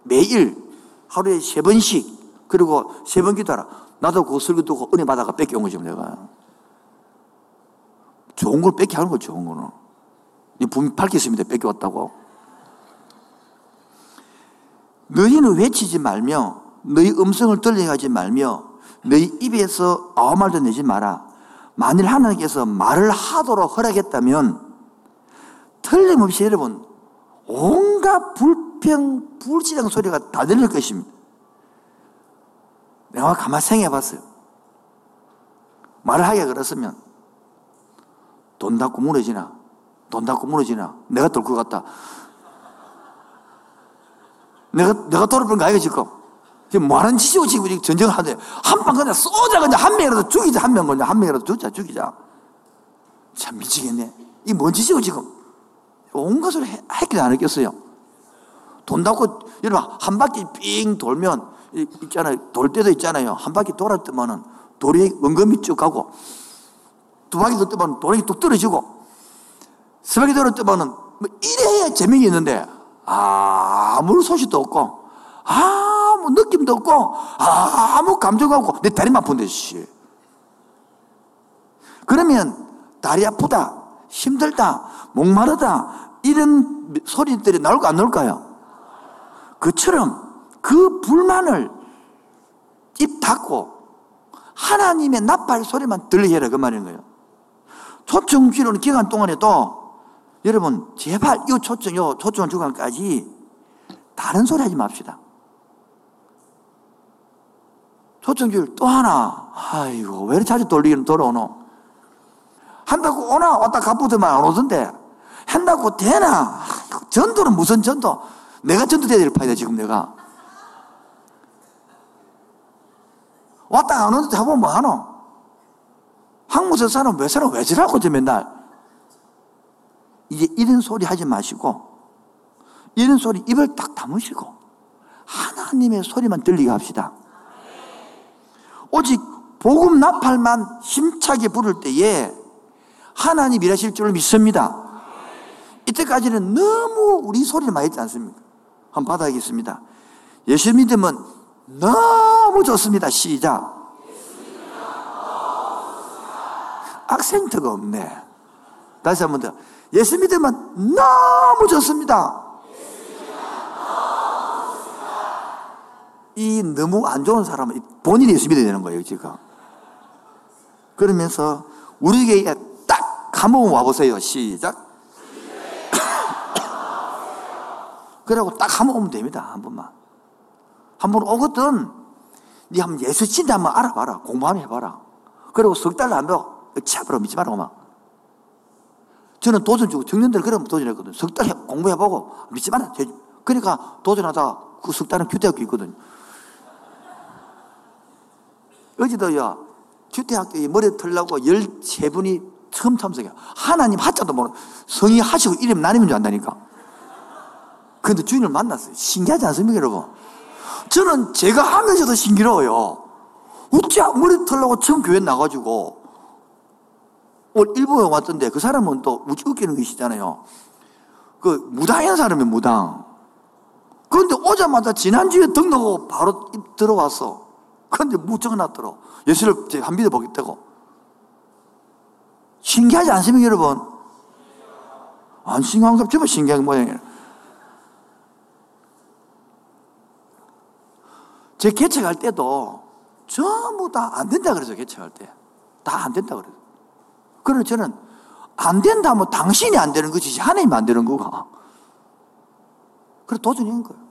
매일, 하루에 세 번씩, 그리고 세 번 기도하라. 나도 그 설교 듣고 은혜 받아가 뺏겨온 거죠, 내가. 좋은 걸 뺏게 하는 거죠, 좋은 거는. 이 분명히 밝혔습니다. 뺏겨왔다고. 너희는 외치지 말며, 너희 음성을 들려가지 말며, 너희 입에서 아무 말도 내지 마라. 만일 하나님께서 말을 하도록 허락했다면, 틀림없이 여러분, 온갖 불평, 불지정 소리가 다 들릴 것입니다. 내가 가만히 생각해 봤어요. 말을 하게 그랬으면, 돈 닫고 무너지나, 돈 닫고 무너지나, 내가 돌 것 같다. 내가, 내가 돌아본 거 아이가 지금. 지금 뭐 하는 짓이고 지금 전쟁을 하는데, 한 방 그냥 쏘자, 그냥 한 명이라도 죽이자, 한 명, 그냥 한 명이라도 죽자, 죽이자. 참 미치겠네. 이 뭔 짓이고 지금. 온갖 소리 했긴 안 했겠어요. 돈 닫고, 여러분, 한 바퀴 삥 돌면, 있잖아요. 돌 때도 있잖아요. 한 바퀴 돌았더만은 돌이 원금이 쭉 가고, 두 바퀴 돌때면 돌이 뚝 떨어지고, 세 바퀴 돌았더만은 뭐 이래야 재미가 있는데, 아무 소식도 없고, 아 무 느낌도 없고, 아무 감정 없고, 내 다리만 아픈데, 씨. 그러면, 다리 아프다, 힘들다, 목마르다, 이런 소리들이 나올까 안 나올까요? 그처럼 그 불만을 입 닫고 하나님의 나팔 소리만 들리게 해라 그 말인 거예요. 초청 주는 기간 동안에도 여러분 제발 이 초청 요 초청 주간까지 다른 소리 하지 맙시다. 초청주일 또 하나. 아이고 왜 이렇게 자주 돌리기는 돌아오노? 한다고 오나 왔다 가쁘더만 안 오던데. 한다고 되나? 전도는 무슨 전도? 내가 전도돼야 될 파이다 지금 내가. 왔다 안 오는데 해보면 뭐하노? 한국에서 사람 왜 사람 왜 지라고 저 맨날? 이제 이런 소리 하지 마시고 이런 소리 입을 딱 다무시고 하나님의 소리만 들리게 합시다 오직 복음 나팔만 힘차게 부를 때에 하나님 일하실 줄 믿습니다. 이때까지는 너무 우리 소리를 많이 했지 않습니까? 한번 받아야겠습니다. 예수 믿으면 너무 좋습니다. 시작. 악센트가 없네. 다시 한 번 더. 예수 믿으면 너무 좋습니다. 이 너무 안 좋은 사람은 본인이 예수 믿어야 되는 거예요, 지금. 그러면서 우리에게 딱 한번 와보세요. 시작. 그러고 딱 한 번 오면 됩니다. 한 번만. 한 번 오거든. 니 한번 예수 진짜 한번 알아봐라. 공부 한번 해봐라. 그리고 석달안 배워. 차버려 믿지 마라, 마 저는 도전 주고 청년들 그러면 도전했거든. 석 달 공부해보고 믿지 마라. 그러니까 도전하다가 그 석 달은 규대학교 있거든. 어제도야, 규대학교에 머리 털라고 13분이 처음 참석해. 하나님 하자도 모르 성이 하시고 이름 나뉘면 줄 안다니까. 근데 주인을 만났어요. 신기하지 않습니까, 여러분? 저는 제가 하면서도 신기로워요. 어찌 머리 털라고 처음 교회 나가지고, 오늘 일본에 왔던데 그 사람은 또 우찌 웃기는 것이잖아요. 그 무당인 사람이 무당. 그런데 오자마자 지난주에 등록하고 바로 들어왔어. 그런데 무적 났더라. 예수를 한 믿어 보겠다고. 신기하지 않습니까, 여러분? 안 신기한 거 정말 신기한 모양이에요. 제 개척할 때도 전부 다 안 된다 그래서 개척할 때. 다 안 된다 그래요. 그래서 저는 안 된다면 당신이 안 되는 것이지 하나님 안 되는 거가. 그래 도전인 거예요.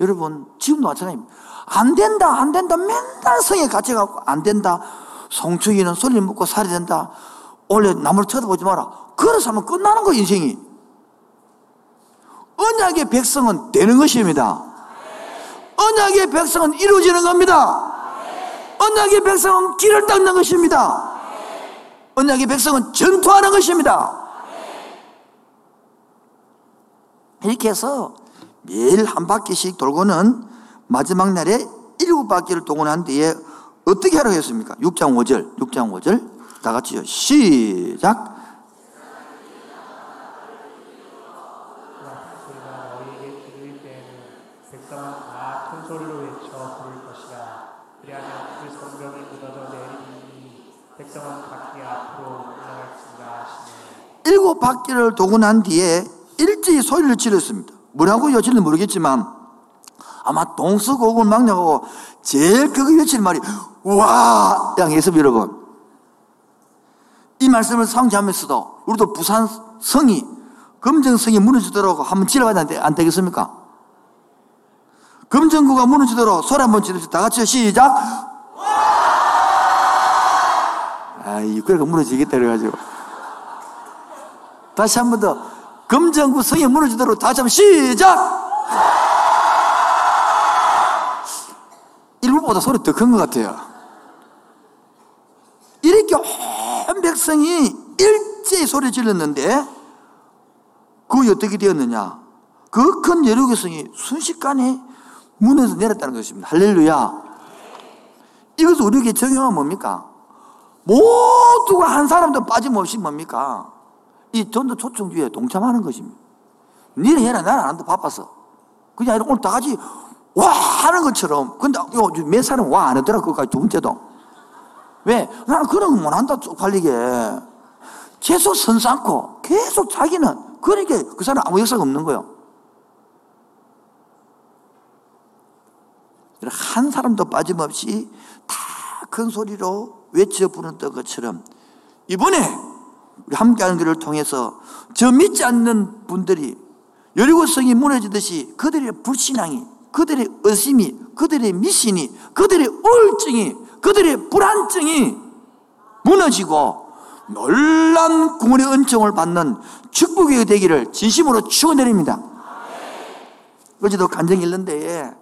여러분 지금도 마찬가지입니다. 안 된다 안 된다 맨날 성에 갇혀갖고 안 된다. 송충이는 소리 먹고 살이 된다. 원래 남을 쳐다보지 마라. 그래서 하면 끝나는 거 인생이. 언약의 백성은 되는 것입니다. 언약의 백성은 이루어지는 겁니다. 언약의 백성은 길을 닦는 것입니다. 언약의 백성은 전투하는 것입니다. 이렇게 해서 매일 한 바퀴씩 돌고는 마지막 날에 일곱 바퀴를 동원한 뒤에 어떻게 하라고 했습니까? 6장 5절, 6장 5절. 다 같이요. 시작. 하시네 일곱 바퀴를 도고 난 뒤에 일제히 소리를 지르습니다. 뭐라고 여지는 모르겠지만 아마 동서고을 막냐고 제일 크게 외치는 말이 와! 양에서 여러분 이 말씀을 상기하면서도 우리도 부산 성이 금정성이 무너지도록 한번 지러가야 안 되겠습니까? 금정구가 무너지도록 소리 한번 지르시다 다 같이 시작 아이 그래가 무너지겠다 그래가지고 다시 한 번 더 금정구 성이 무너지도록 다시 한번 시작! 일부보다 소리 더 큰 것 같아요. 이렇게 온 백성이 일제히 소리 질렀는데 그게 어떻게 되었느냐? 그큰 여러 개성이 순식간에 문에서 내렸다는 것입니다. 할렐루야. 이것을 우리에게 적용하면 뭡니까? 모두가 한 사람도 빠짐없이 뭡니까? 이 전도 초청주에 동참하는 것입니다. 니네 해라, 나는 안 한다, 바빠서. 그냥 오늘 다 같이 와! 하는 것처럼. 근데 몇 사람 와 안 하더라, 그까지 두 번째도. 왜? 나는 그런 거 못 한다, 쪽팔리게. 계속 선 쌓고, 계속 자기는, 그러니까 그 사람 아무 역사가 없는 거예요. 한 사람도 빠짐없이 다 큰 소리로 외쳐 부르는 것처럼 이번에 함께하는 것을 통해서 저 믿지 않는 분들이 여리고성이 무너지듯이 그들의 불신앙이 그들의 의심이 그들의 미신이 그들의 우울증이 그들의 불안증이 무너지고 놀란 구원의 은총을 받는 축복의 되기를 진심으로 축원드립니다. 어제도 간증 읽는데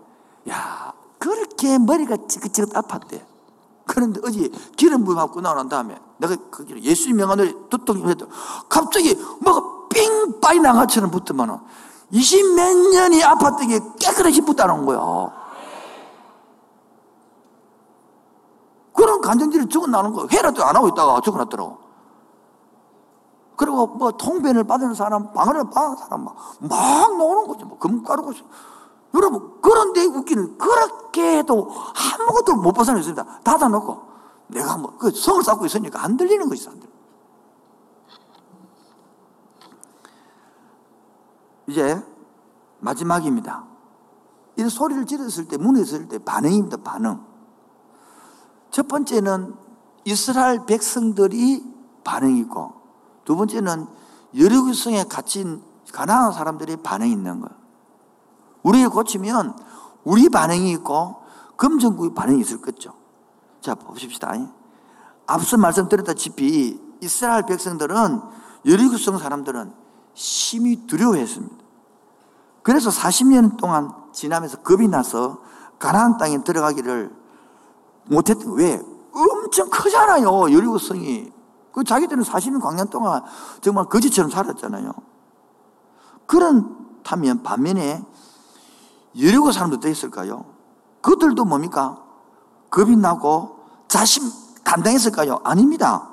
야 그렇게 머리가 찌긋찌긋 아팠대. 그런데 어제 기름 부음 받고 나온 다음에 내가 그 예수 명함을 두통 했더 갑자기 뭐가 삥 빠이 나가처럼 붙더만은 20 몇 년이 아팠던 게 깨끗이 붙다는 거야. 그런 간증들이 적어나는 거야. 회라도 안 하고 있다가 적어놨더라고. 그리고 뭐 통변을 받은 사람, 방언을 받은 사람 막, 막 나오는 거지. 뭐 금가루고. 여러분, 그런데 웃기는, 그렇게 해도 아무것도 못 벗어냈습니다. 닫아놓고. 내가 뭐, 그 성을 쌓고 있으니까 안 들리는 것이 안 들려. 이제 마지막입니다. 이 소리를 지르을 때, 문에 있을 때 반응입니다, 반응. 첫 번째는 이스라엘 백성들이 반응이 있고, 두 번째는 여리고성에 갇힌 가난한 사람들의 반응이 있는 거예요. 우리에 고치면 우리 반응이 있고 금정국의 반응이 있을 거죠. 자, 보십시다. 앞서 말씀드렸다시피 이스라엘 백성들은 여리고성 사람들은 심히 두려워했습니다. 그래서 40년 동안 지나면서 겁이 나서 가나안 땅에 들어가기를 못했던 왜? 엄청 크잖아요. 여리고성이. 그 자기들은 40년 광년 동안 정말 거지처럼 살았잖아요. 그렇다면 반면에 여리고 사람도 되었을까요? 그들도 뭡니까? 겁이 나고 자신 감당했을까요? 아닙니다.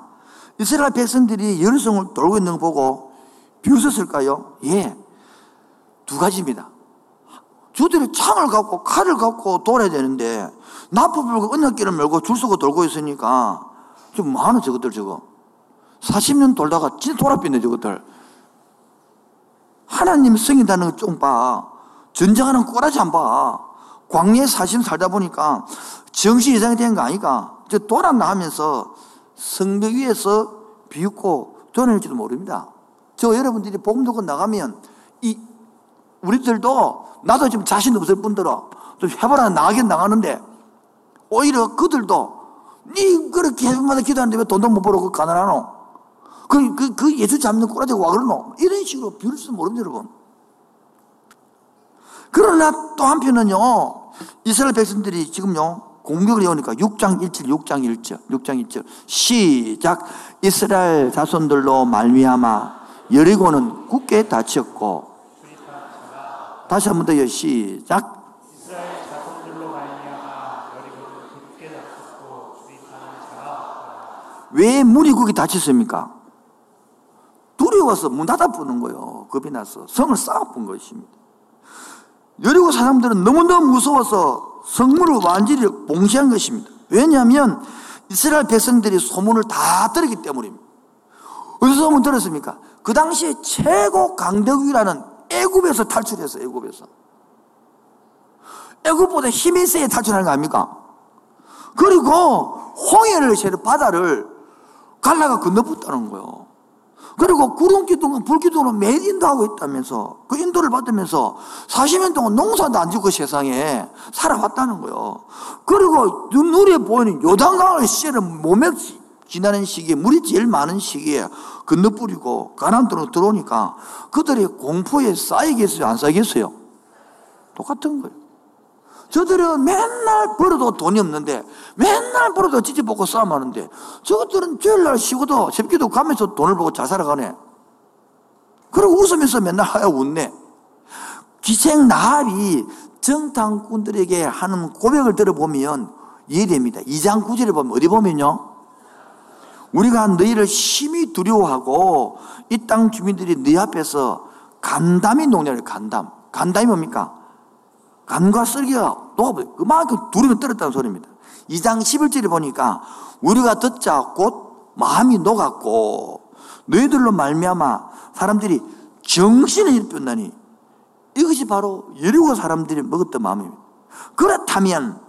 이스라엘 백성들이 여리성을 돌고 있는 거 보고 비웃었을까요? 예. 두 가지입니다. 저들이 창을 갖고 칼을 갖고 돌아야 되는데 나프 불고 언약길을 mel고 줄 서고 돌고 있으니까 좀 많아 저것들 저거 40년 돌다가 진짜 돌아삐네 저것들 하나님 성이라는 거좀 봐. 전쟁하는 꼬라지 안 봐. 광야에 사실 살다 보니까 정신 이상이 된 거 아니까. 저 돌아 나가면서 성벽 위에서 비웃고 돌아낼지도 모릅니다. 저 여러분들이 복음 듣고 나가면 이 우리들도 나도 지금 자신 없을 뿐더러 좀 해보라 나가긴 나가는데 오히려 그들도 니 그렇게 해마다 기도하는데 왜 돈도 못 벌어 가난하노? 그, 그, 그 예수 잡는 꼬라지가 와 그러노? 이런 식으로 비울 수 모릅니다, 여러분. 그러나 또 한편은요, 이스라엘 백성들이 지금요, 공격을 해오니까 6장 1절, 6장 1절, 6장 1절. 시작. 이스라엘 자손들로 말미암아 여리고는 굳게 다쳤고 다시 한 번 더요. 시작. 왜 문이 굳게 닫혔습니까? 두려워서 문 닫아보는 거예요. 겁이 나서 성을 쌓아 본 것입니다. 여리고 사람들은 너무너무 무서워서 성물을 완전히 봉쇄한 것입니다. 왜냐하면 이스라엘 백성들이 소문을 다 들었기 때문입니다. 어디서 소문 들었습니까? 그 당시에 최고 강대국이라는 애굽에서 탈출했어, 애굽에서. 애굽보다 힘이 세게 탈출하는 거 아닙니까? 그리고 홍해를 바다를 갈라가 건너붙다는 거예요. 그리고 구름 기둥은 불 기둥으로 매일 인도하고 있다면서 그 인도를 받으면서 40년 동안 농사도 안 짓고 세상에 살아왔다는 거예요. 그리고 눈에 보이는 요단강을 씨를 몸에 지나는 시기에 물이 제일 많은 시기에 건너뿌리고 가난도로 들어오니까 그들이 공포에 쌓이겠어요? 안 쌓이겠어요? 똑같은 거예요. 저들은 맨날 벌어도 돈이 없는데 맨날 벌어도 찌찌볶고 싸움하는데 저것들은 주일날 쉬고도 새끼도 가면서 돈을 보고 잘 살아가네. 그리고 웃으면서 맨날 하여 웃네. 기생 나합이 정탐꾼들에게 하는 고백을 들어보면 이해됩니다. 2장 9절에 보면 어디 보면요. 우리가 너희를 심히 두려워하고 이 땅 주민들이 너희 앞에서 간담이 농내를 간담. 간담이 뭡니까? 간과 쓸기가 녹아버려. 그만큼 두려움이 떨었다는 소리입니다. 2장 11절에 보니까 우리가 듣자 곧 마음이 녹았고 너희들로 말미암아 사람들이 정신을 잃었나니 이것이 바로 여리고 사람들이 먹었던 마음입니다. 그렇다면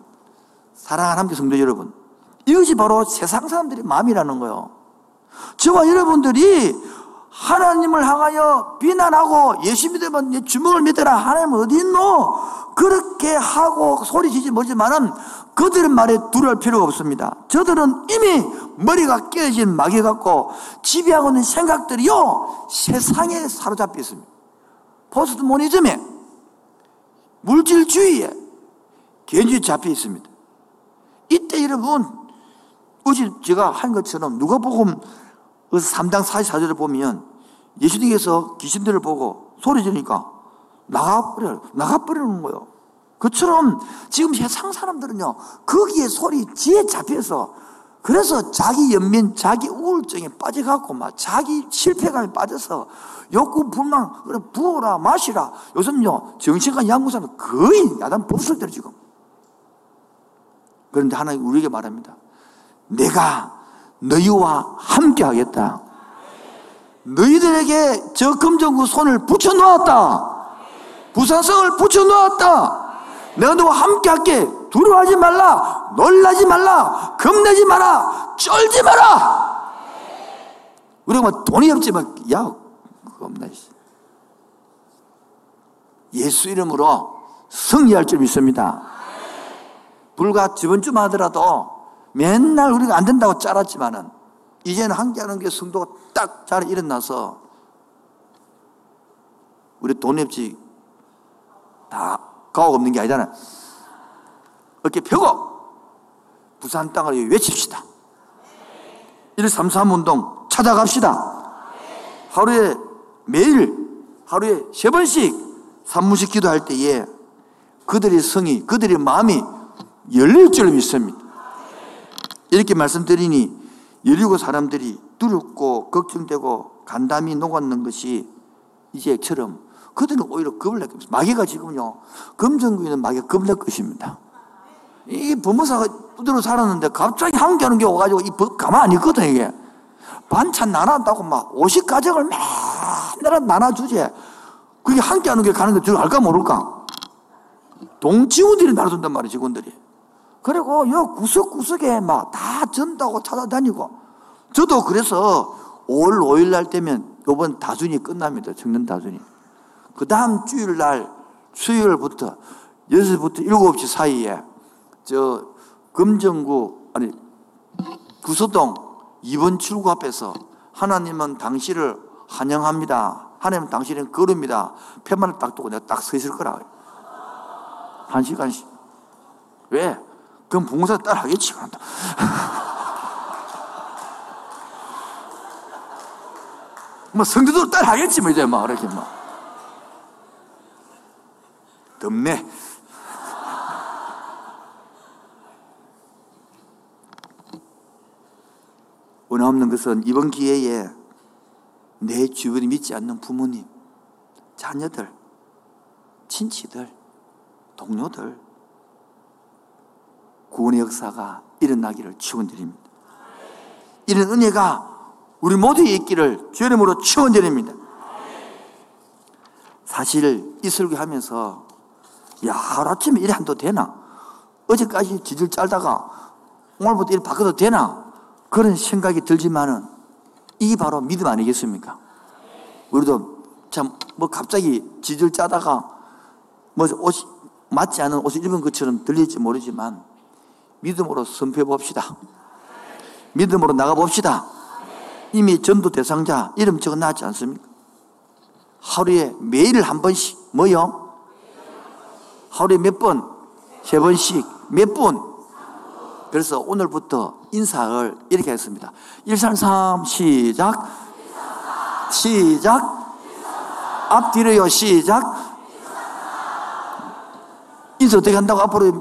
사랑하는 함께 성도 여러분 이것이 바로 세상 사람들의 마음이라는 거예요. 저와 여러분들이 하나님을 향하여 비난하고 예수 믿으면 내 주먹을 믿어라 하나님 어디 있노? 그렇게 하고 소리치지 못지만은 그들은 말에 두려울 필요가 없습니다. 저들은 이미 머리가 깨진 마귀 같고 지배하고 있는 생각들이요 세상에 사로잡혀 있습니다. 포스트모니즘에 물질주의에 개인주의 잡혀 있습니다. 이때 여러분 어제 제가 한 것처럼 누가 복음 3장 44절을 보면 예수님께서 귀신들을 보고 소리 지르니까 나가버려요. 나가버리는 거예요. 그처럼 지금 세상 사람들은요, 거기에 소리, 지에 잡혀서, 그래서 자기 연민, 자기 우울증에 빠져갖고, 막 자기 실패감에 빠져서, 욕구, 불만, 그래, 부어라, 마시라. 요즘요, 정신과 양구사는 거의 야단 법술 때로 지금. 그런데 하나님 우리에게 말합니다. 내가 너희와 함께 하겠다. 너희들에게 저 금전구 손을 붙여 놓았다. 부산성을 붙여 놓았다. 내가 너와 함께 할게. 두려워하지 말라. 놀라지 말라. 겁내지 마라. 쩔지 마라. 우리가 뭐 돈이 없지만, 야, 없나, 예수 이름으로 승리할 줄 믿습니다. 불과 저번 주만 하더라도 맨날 우리가 안 된다고 짜랐지만은 이제는 함께하는 게 성도가 딱 잘 일어나서 우리 돈 없지 다 가옥 없는 게 아니잖아요. 어깨 펴고 부산 땅을 외칩시다. 133 운동 찾아갑시다. 하루에 매일 하루에 세 번씩 산무식 기도할 때에 그들의 성이 그들의 마음이 열릴 줄 믿습니다. 이렇게 말씀드리니 열리고 사람들이 두렵고 걱정되고 간담이 녹았는 것이 이제처럼 그들은 오히려 겁을 낼 것입니다. 마귀가 지금요, 금전구이는 마귀가 겁을 낼 것입니다. 이 법무사가 부대로 살았는데 갑자기 한겨는 게 와가지고 이 법 가만 안 있거든, 이게. 반찬 나눠다고 막 50가정을 맨날 나눠주지. 그게 함께 하는 게 가는 게 들어갈까 모를까? 동지우들이 나눠준단 말이야, 직원들이. 그리고 요 구석구석에 막 다 전다고 찾아다니고. 저도 그래서 5월 5일 날 되면 요번 다순이 끝납니다. 청년 다순이. 그 다음 주일 날 수요일부터 6시부터 7시 사이에 저 금정구 아니 구서동 2번 출구 앞에서 하나님은 당신을 환영합니다. 하나님은 당신은 걸음이다. 편만을 딱 두고 내가 딱 서 있을 거라. 한 시간씩. 왜? 그럼 봉사 따라 하겠지. 뭐 성도도 따라 하겠지. 뭐 이제 막 이렇게 막. 덥네. 원없는 것은 이번 기회에 내 주변에 믿지 않는 부모님, 자녀들, 친치들, 동료들, 구원의 역사가 일어나기를 축원드립니다. 이런 은혜가 우리 모두에 있기를 주의 이름으로 축원드립니다. 사실 이 설교하면서 야 하루 아침에 이래 한도 되나? 어제까지 지질 짤다가 오늘부터 이래 바꿔도 되나? 그런 생각이 들지만은 이게 바로 믿음 아니겠습니까? 우리도 참 뭐 갑자기 지질 짜다가 뭐 옷이 맞지 않은 옷을 입은 것처럼 들릴지 모르지만 믿음으로 선포해 봅시다. 믿음으로 나가 봅시다. 이미 전도 대상자 이름 적어 놨지 않습니까? 하루에 매일 한 번씩 뭐요? 하루에 몇 번? 세 번씩 몇 분? 그래서 오늘부터 인사를 이렇게 했습니다. 133 시작. 시작. 앞뒤로요. 시작. 인사 어떻게 한다고 앞으로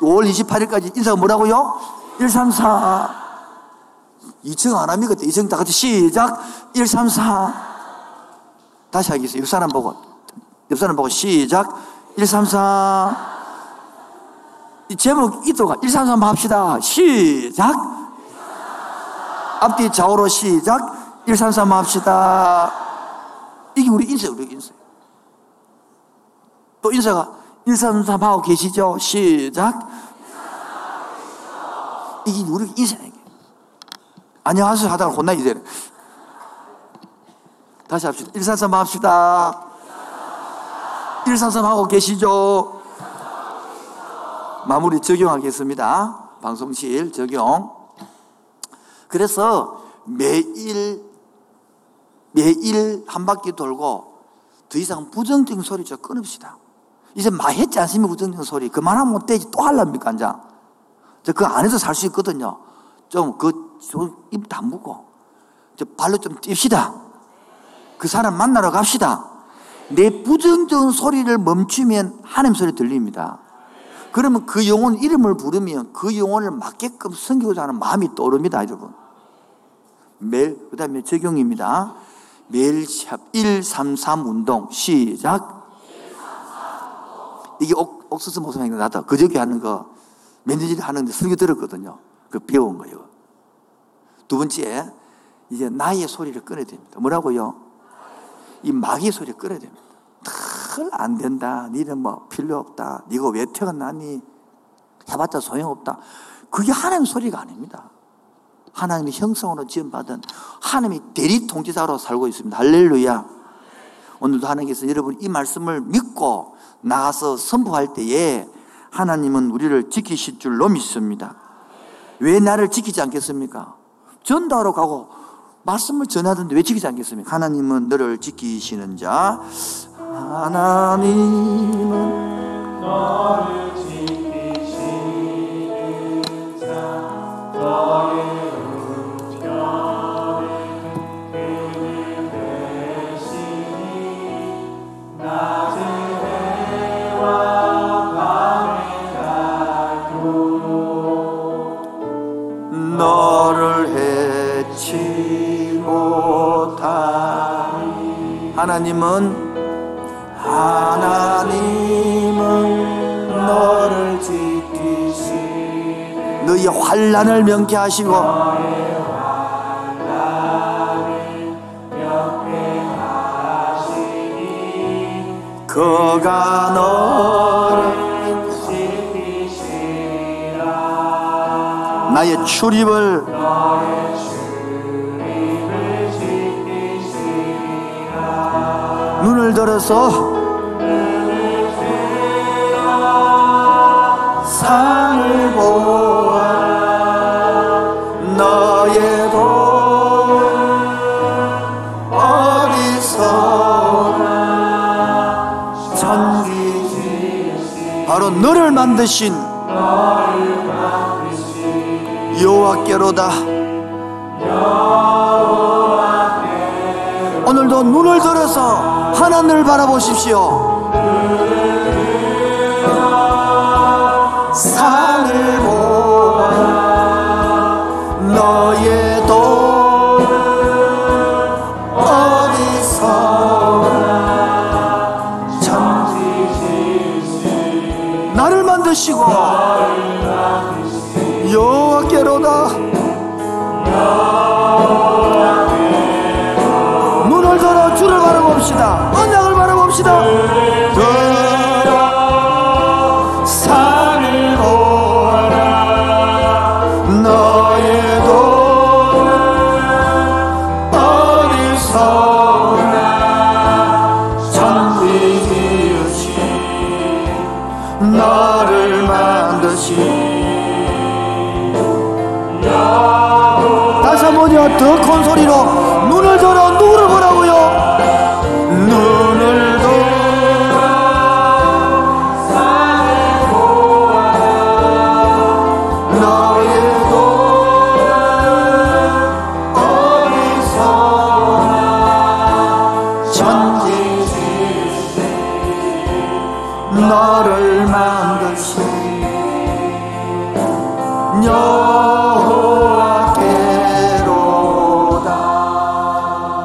5월 28일까지 인사가 뭐라고요? 134 2층 안 합니까? 2층 다 같이 시작 134 다시 하겠습니다. 옆 사람 보고 옆 사람 보고 시작 134 이 제목 이도가 133 합시다. 시작 앞뒤 좌우로 시작 133 합시다. 이게 우리 인사, 우리 인사. 또 인사가 133 하고 계시죠? 시작. 이게 우리 이게. 안녕하세요 하다가 혼나기 전에. 다시 합시다. 133 합시다. 133 하고 계시죠? 마무리 적용하겠습니다. 방송실 적용. 그래서 매일 매일 한 바퀴 돌고 더 이상 부정적인 소리 좀 끊읍시다. 이제 많이 했지 않습니까? 부정적인 소리. 그만하면 못 되지. 또 하랍니까, 이제? 그 안에서 살 수 있거든요. 좀, 그, 입 다무고, 발로 좀 띨시다. 그 사람 만나러 갑시다. 내 부정적인 소리를 멈추면 하나님 소리 들립니다. 그러면 그 영혼 이름을 부르면 그 영혼을 맞게끔 섬기고자 하는 마음이 떠오릅니다, 여러분. 매일, 그 다음에 적용입니다. 매일 샵133 운동 시작. 이게 옥, 옥수수 모성이 나도 그저께 하는 거 매니저이 하는데 설교 들었거든요. 그 배운 거예요. 두 번째, 이제 나의 소리를 끊어야 됩니다. 뭐라고요? 이 마귀의 소리를 끊어야 됩니다. 털안 된다. 니는 뭐 필요 없다. 니가 왜 태어났니? 해봤자 소용없다. 그게 하나님 소리가 아닙니다. 하나님의 형성으로 지음받은 하나님의 대리 통치자로 살고 있습니다. 할렐루야. 오늘도 하나님께서 여러분 이 말씀을 믿고 나가서 선포할 때에 하나님은 우리를 지키실 줄로 믿습니다. 왜 나를 지키지 않겠습니까? 전도하러 가고 말씀을 전하던데 왜 지키지 않겠습니까? 하나님은 너를 지키시는 자. 하나님은 너를 지키시는 자. 하나님은 하나님은 너를 지키시 너희 환란을 명쾌하시고 그가 너를 지키시라. 나의 출입을 눈을 들어서 산을 보아 너의 돈 어디서 천기 바로 너를 만드신 여호와께로다 오늘도 눈을 들어서 하나님을 바라보십시오. 산을 보아 너의 나를 만드시고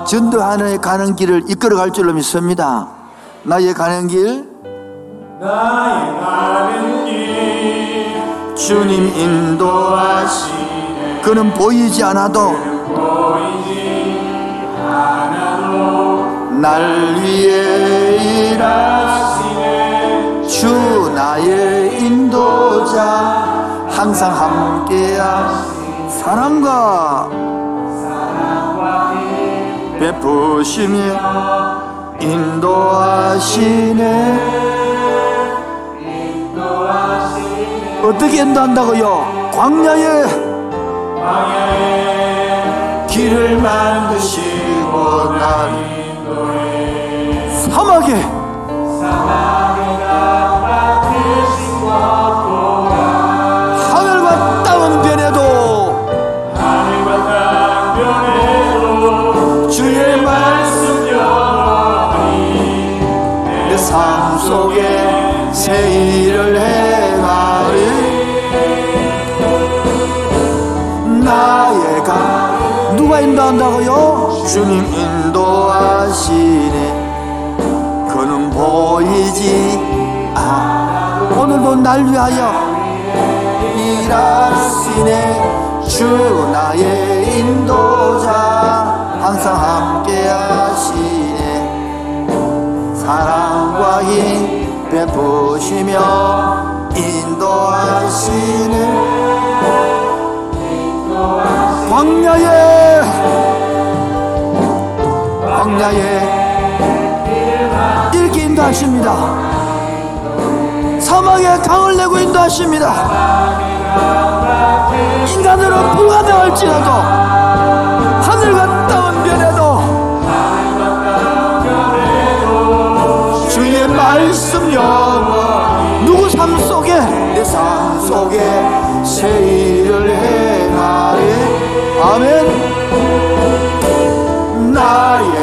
전도하는 가는 길을 이끌어갈 줄로 믿습니다. 나의 가는 길. 나의 가는 길. 주님 인도하시네. 그는 보이지 않아도 보이지 않아도 날 위해 일하시네. 주 나의 인도자. 항상 함께하신 사랑과 베푸시며 인도하시네 어떻게 인도한다고요? 광야에 길을 만드시고 난 사막에 한다고요? 주님 인도하시네. 그는 보이지 않아. 오늘도 날 위하여 일하시네. 주 나의 인도자. 항상 함께 하시네. 사랑과 힘 베푸시며 인도하시네 광야에 광야에 이렇게 인도하십니다. 사막에 강을 내고 인도하십니다. 인간으로 불가능할지라도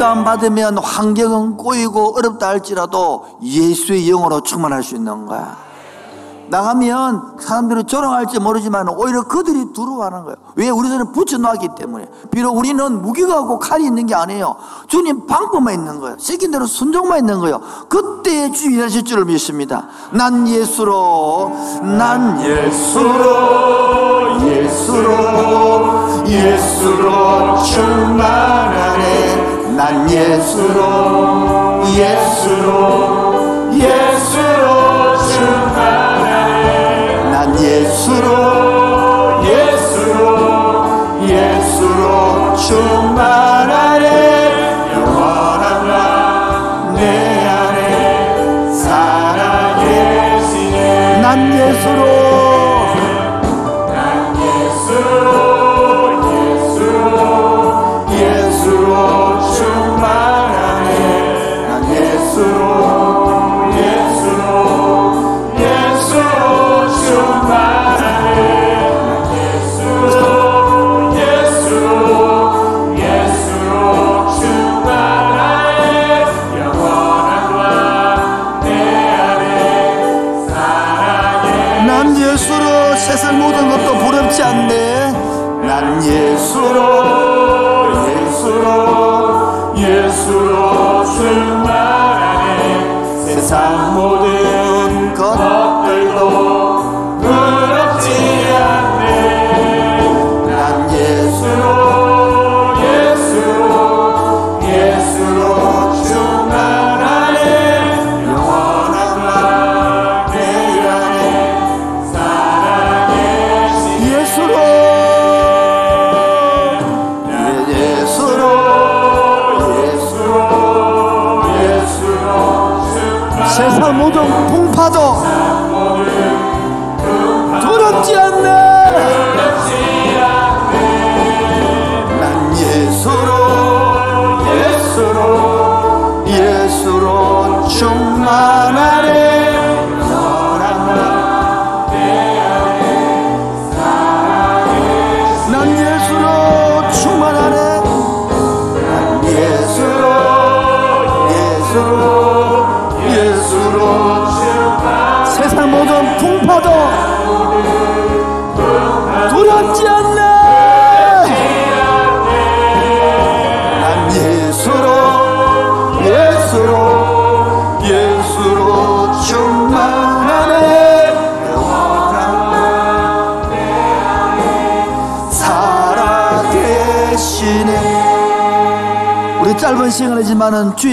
주님이 인도함 받으면 환경은 꼬이고 어렵다 할지라도 예수의 영으로 충만할 수 있는 거야. 나가면 사람들은 조롱할지 모르지만 오히려 그들이 두려워하는 거예요. 왜? 우리들은 붙여놨기 때문에. 비록 우리는 무기가고 칼이 있는 게 아니에요. 주님 방법만 있는 거예요. 시킨 대로 순종만 있는 거예요. 그때 주님 일하실 줄을 믿습니다. 난 예수로, 난 예수로, 예수로, 예수로 충만하네. 난 예수로, 예수로, 예수로 충만하네. 난 예수로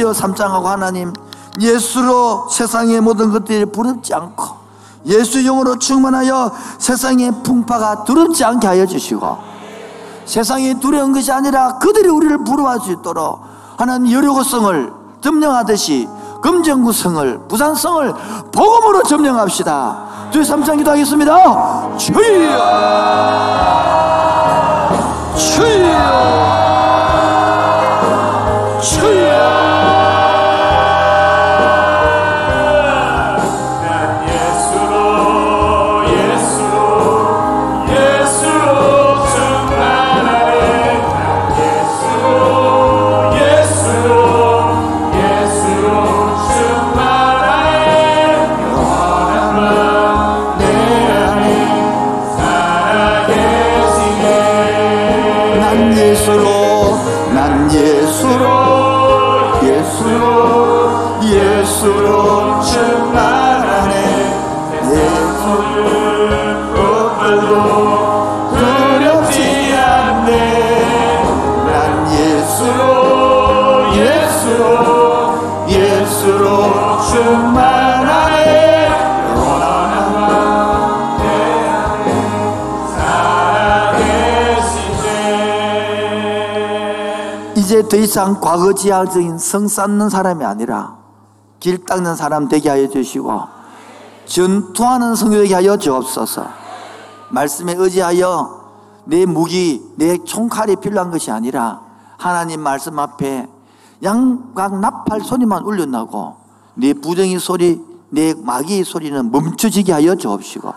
주여 삼장하고 하나님 예수로 세상의 모든 것들이 부럽지 않고 예수 영으로 충만하여 세상의 풍파가 두렵지 않게 하여 주시고 세상이 두려운 것이 아니라 그들이 우리를 부러워할 수 있도록 하나님 여료고성을 점령하듯이 금정구성을 부산성을 복음으로 점령합시다. 주의 삼장 기도하겠습니다. 주여! 주여! 주여 이제 더 이상 과거 지향적인 성 쌓는 사람이 아니라 길 닦는 사람 되게 하여 주시고 전투하는 성도 되게 하여 주옵소서. 말씀에 의지하여 내 무기, 내 총칼이 필요한 것이 아니라 하나님 말씀 앞에 양각 나팔 소리만 울려나고 내 부정의 소리, 내 마귀의 소리는 멈춰지게 하여 주옵시고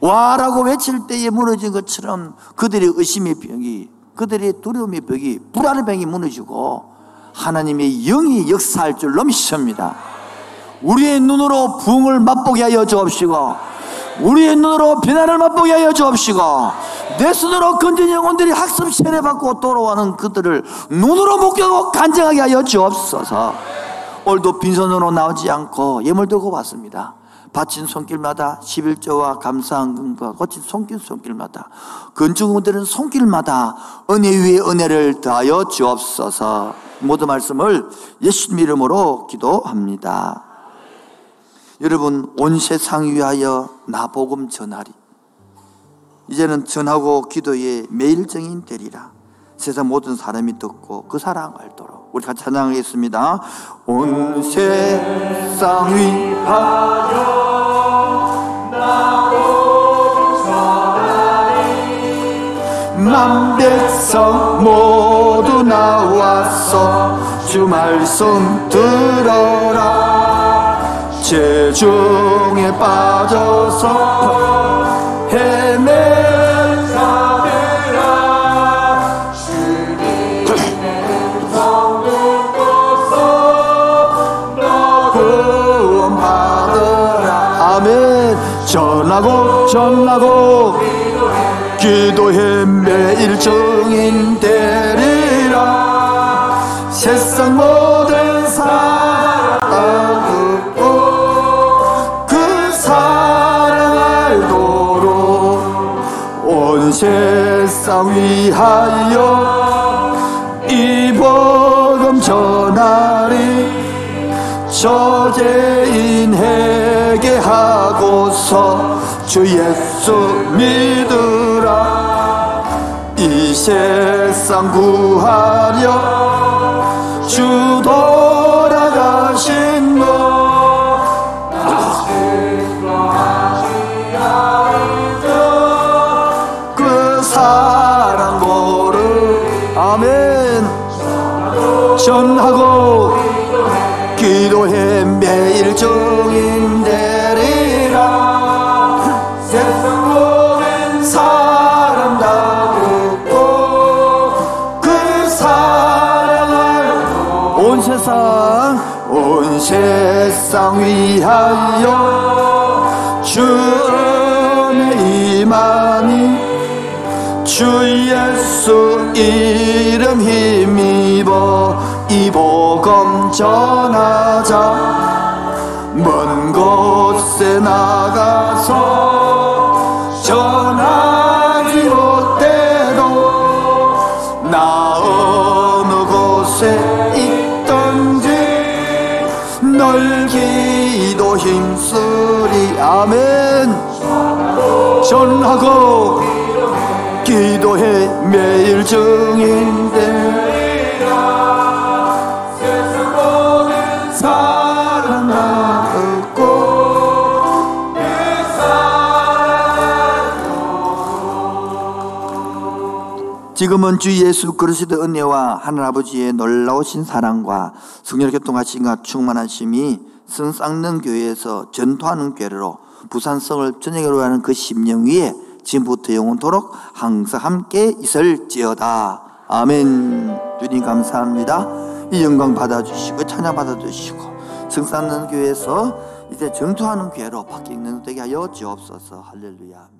와라고 외칠 때에 무너진 것처럼 그들의 의심의 벽이 그들의 두려움의 벽이 불안의 벽이 무너지고 하나님의 영이 역사할 줄로 믿습니다. 우리의 눈으로 부흥을 맛보게 하여 주옵시고 우리의 눈으로 변화를 맛보게 하여 주옵시고 내 손으로 건진 영혼들이 학습 세례 받고 돌아오는 그들을 눈으로 목격하고 간증하게 하여 주옵소서 오늘도 빈손으로 나오지 않고 예물 들고 왔습니다 바친 손길마다 11조와 감사한 금과 거친 손길 손길마다. 건축물들은 손길마다 은혜 위에 은혜를 더하여 주옵소서. 모든 말씀을 예수님 이름으로 기도합니다. 여러분 온 세상 위하여 나 복음 전하리. 이제는 전하고 기도의 매일정인 되리라. 세상 모든 사람이 듣고 그 사랑 알도록 우리 같이 찬양하겠습니다. 온 세상 위하여 만 백성 모두 나와서 주 말씀 들어라. 재중에 빠져서 헤매 전하고 기도해 매일 증인 되리라. 세상 모든 사랑 듣고 그 사랑 알도록 온 세상 위하여 이 복음 전하리. 저재인에게 하고서 주 예수 믿으라. 이 세상 구하려 주 돌아가신 것그 사랑 모르 아멘. 전하고 기도해 매일 종 세상 위하여 주의 임하니 주 예수 이름 힘입어 이 복음 전하자 먼 곳에 나가서 전하고 기도해 매일 사랑 지금은 주 예수 그리스도 은혜와 하늘 아버지의 놀라우신 사랑과 성령 교통하심과 충만하심이 성 쌍는 교회에서 전투하는 교회로 부산성을 전역으로 하는 그 심령 위에 지금부터 영원토록 항상 함께 있을지어다. 아멘. 주님 감사합니다. 이 영광 받아주시고 찬양 받아주시고 성산는 교회에서 이제 전투하는 교회로 바뀌는 되게 하여 주옵소서. 할렐루야.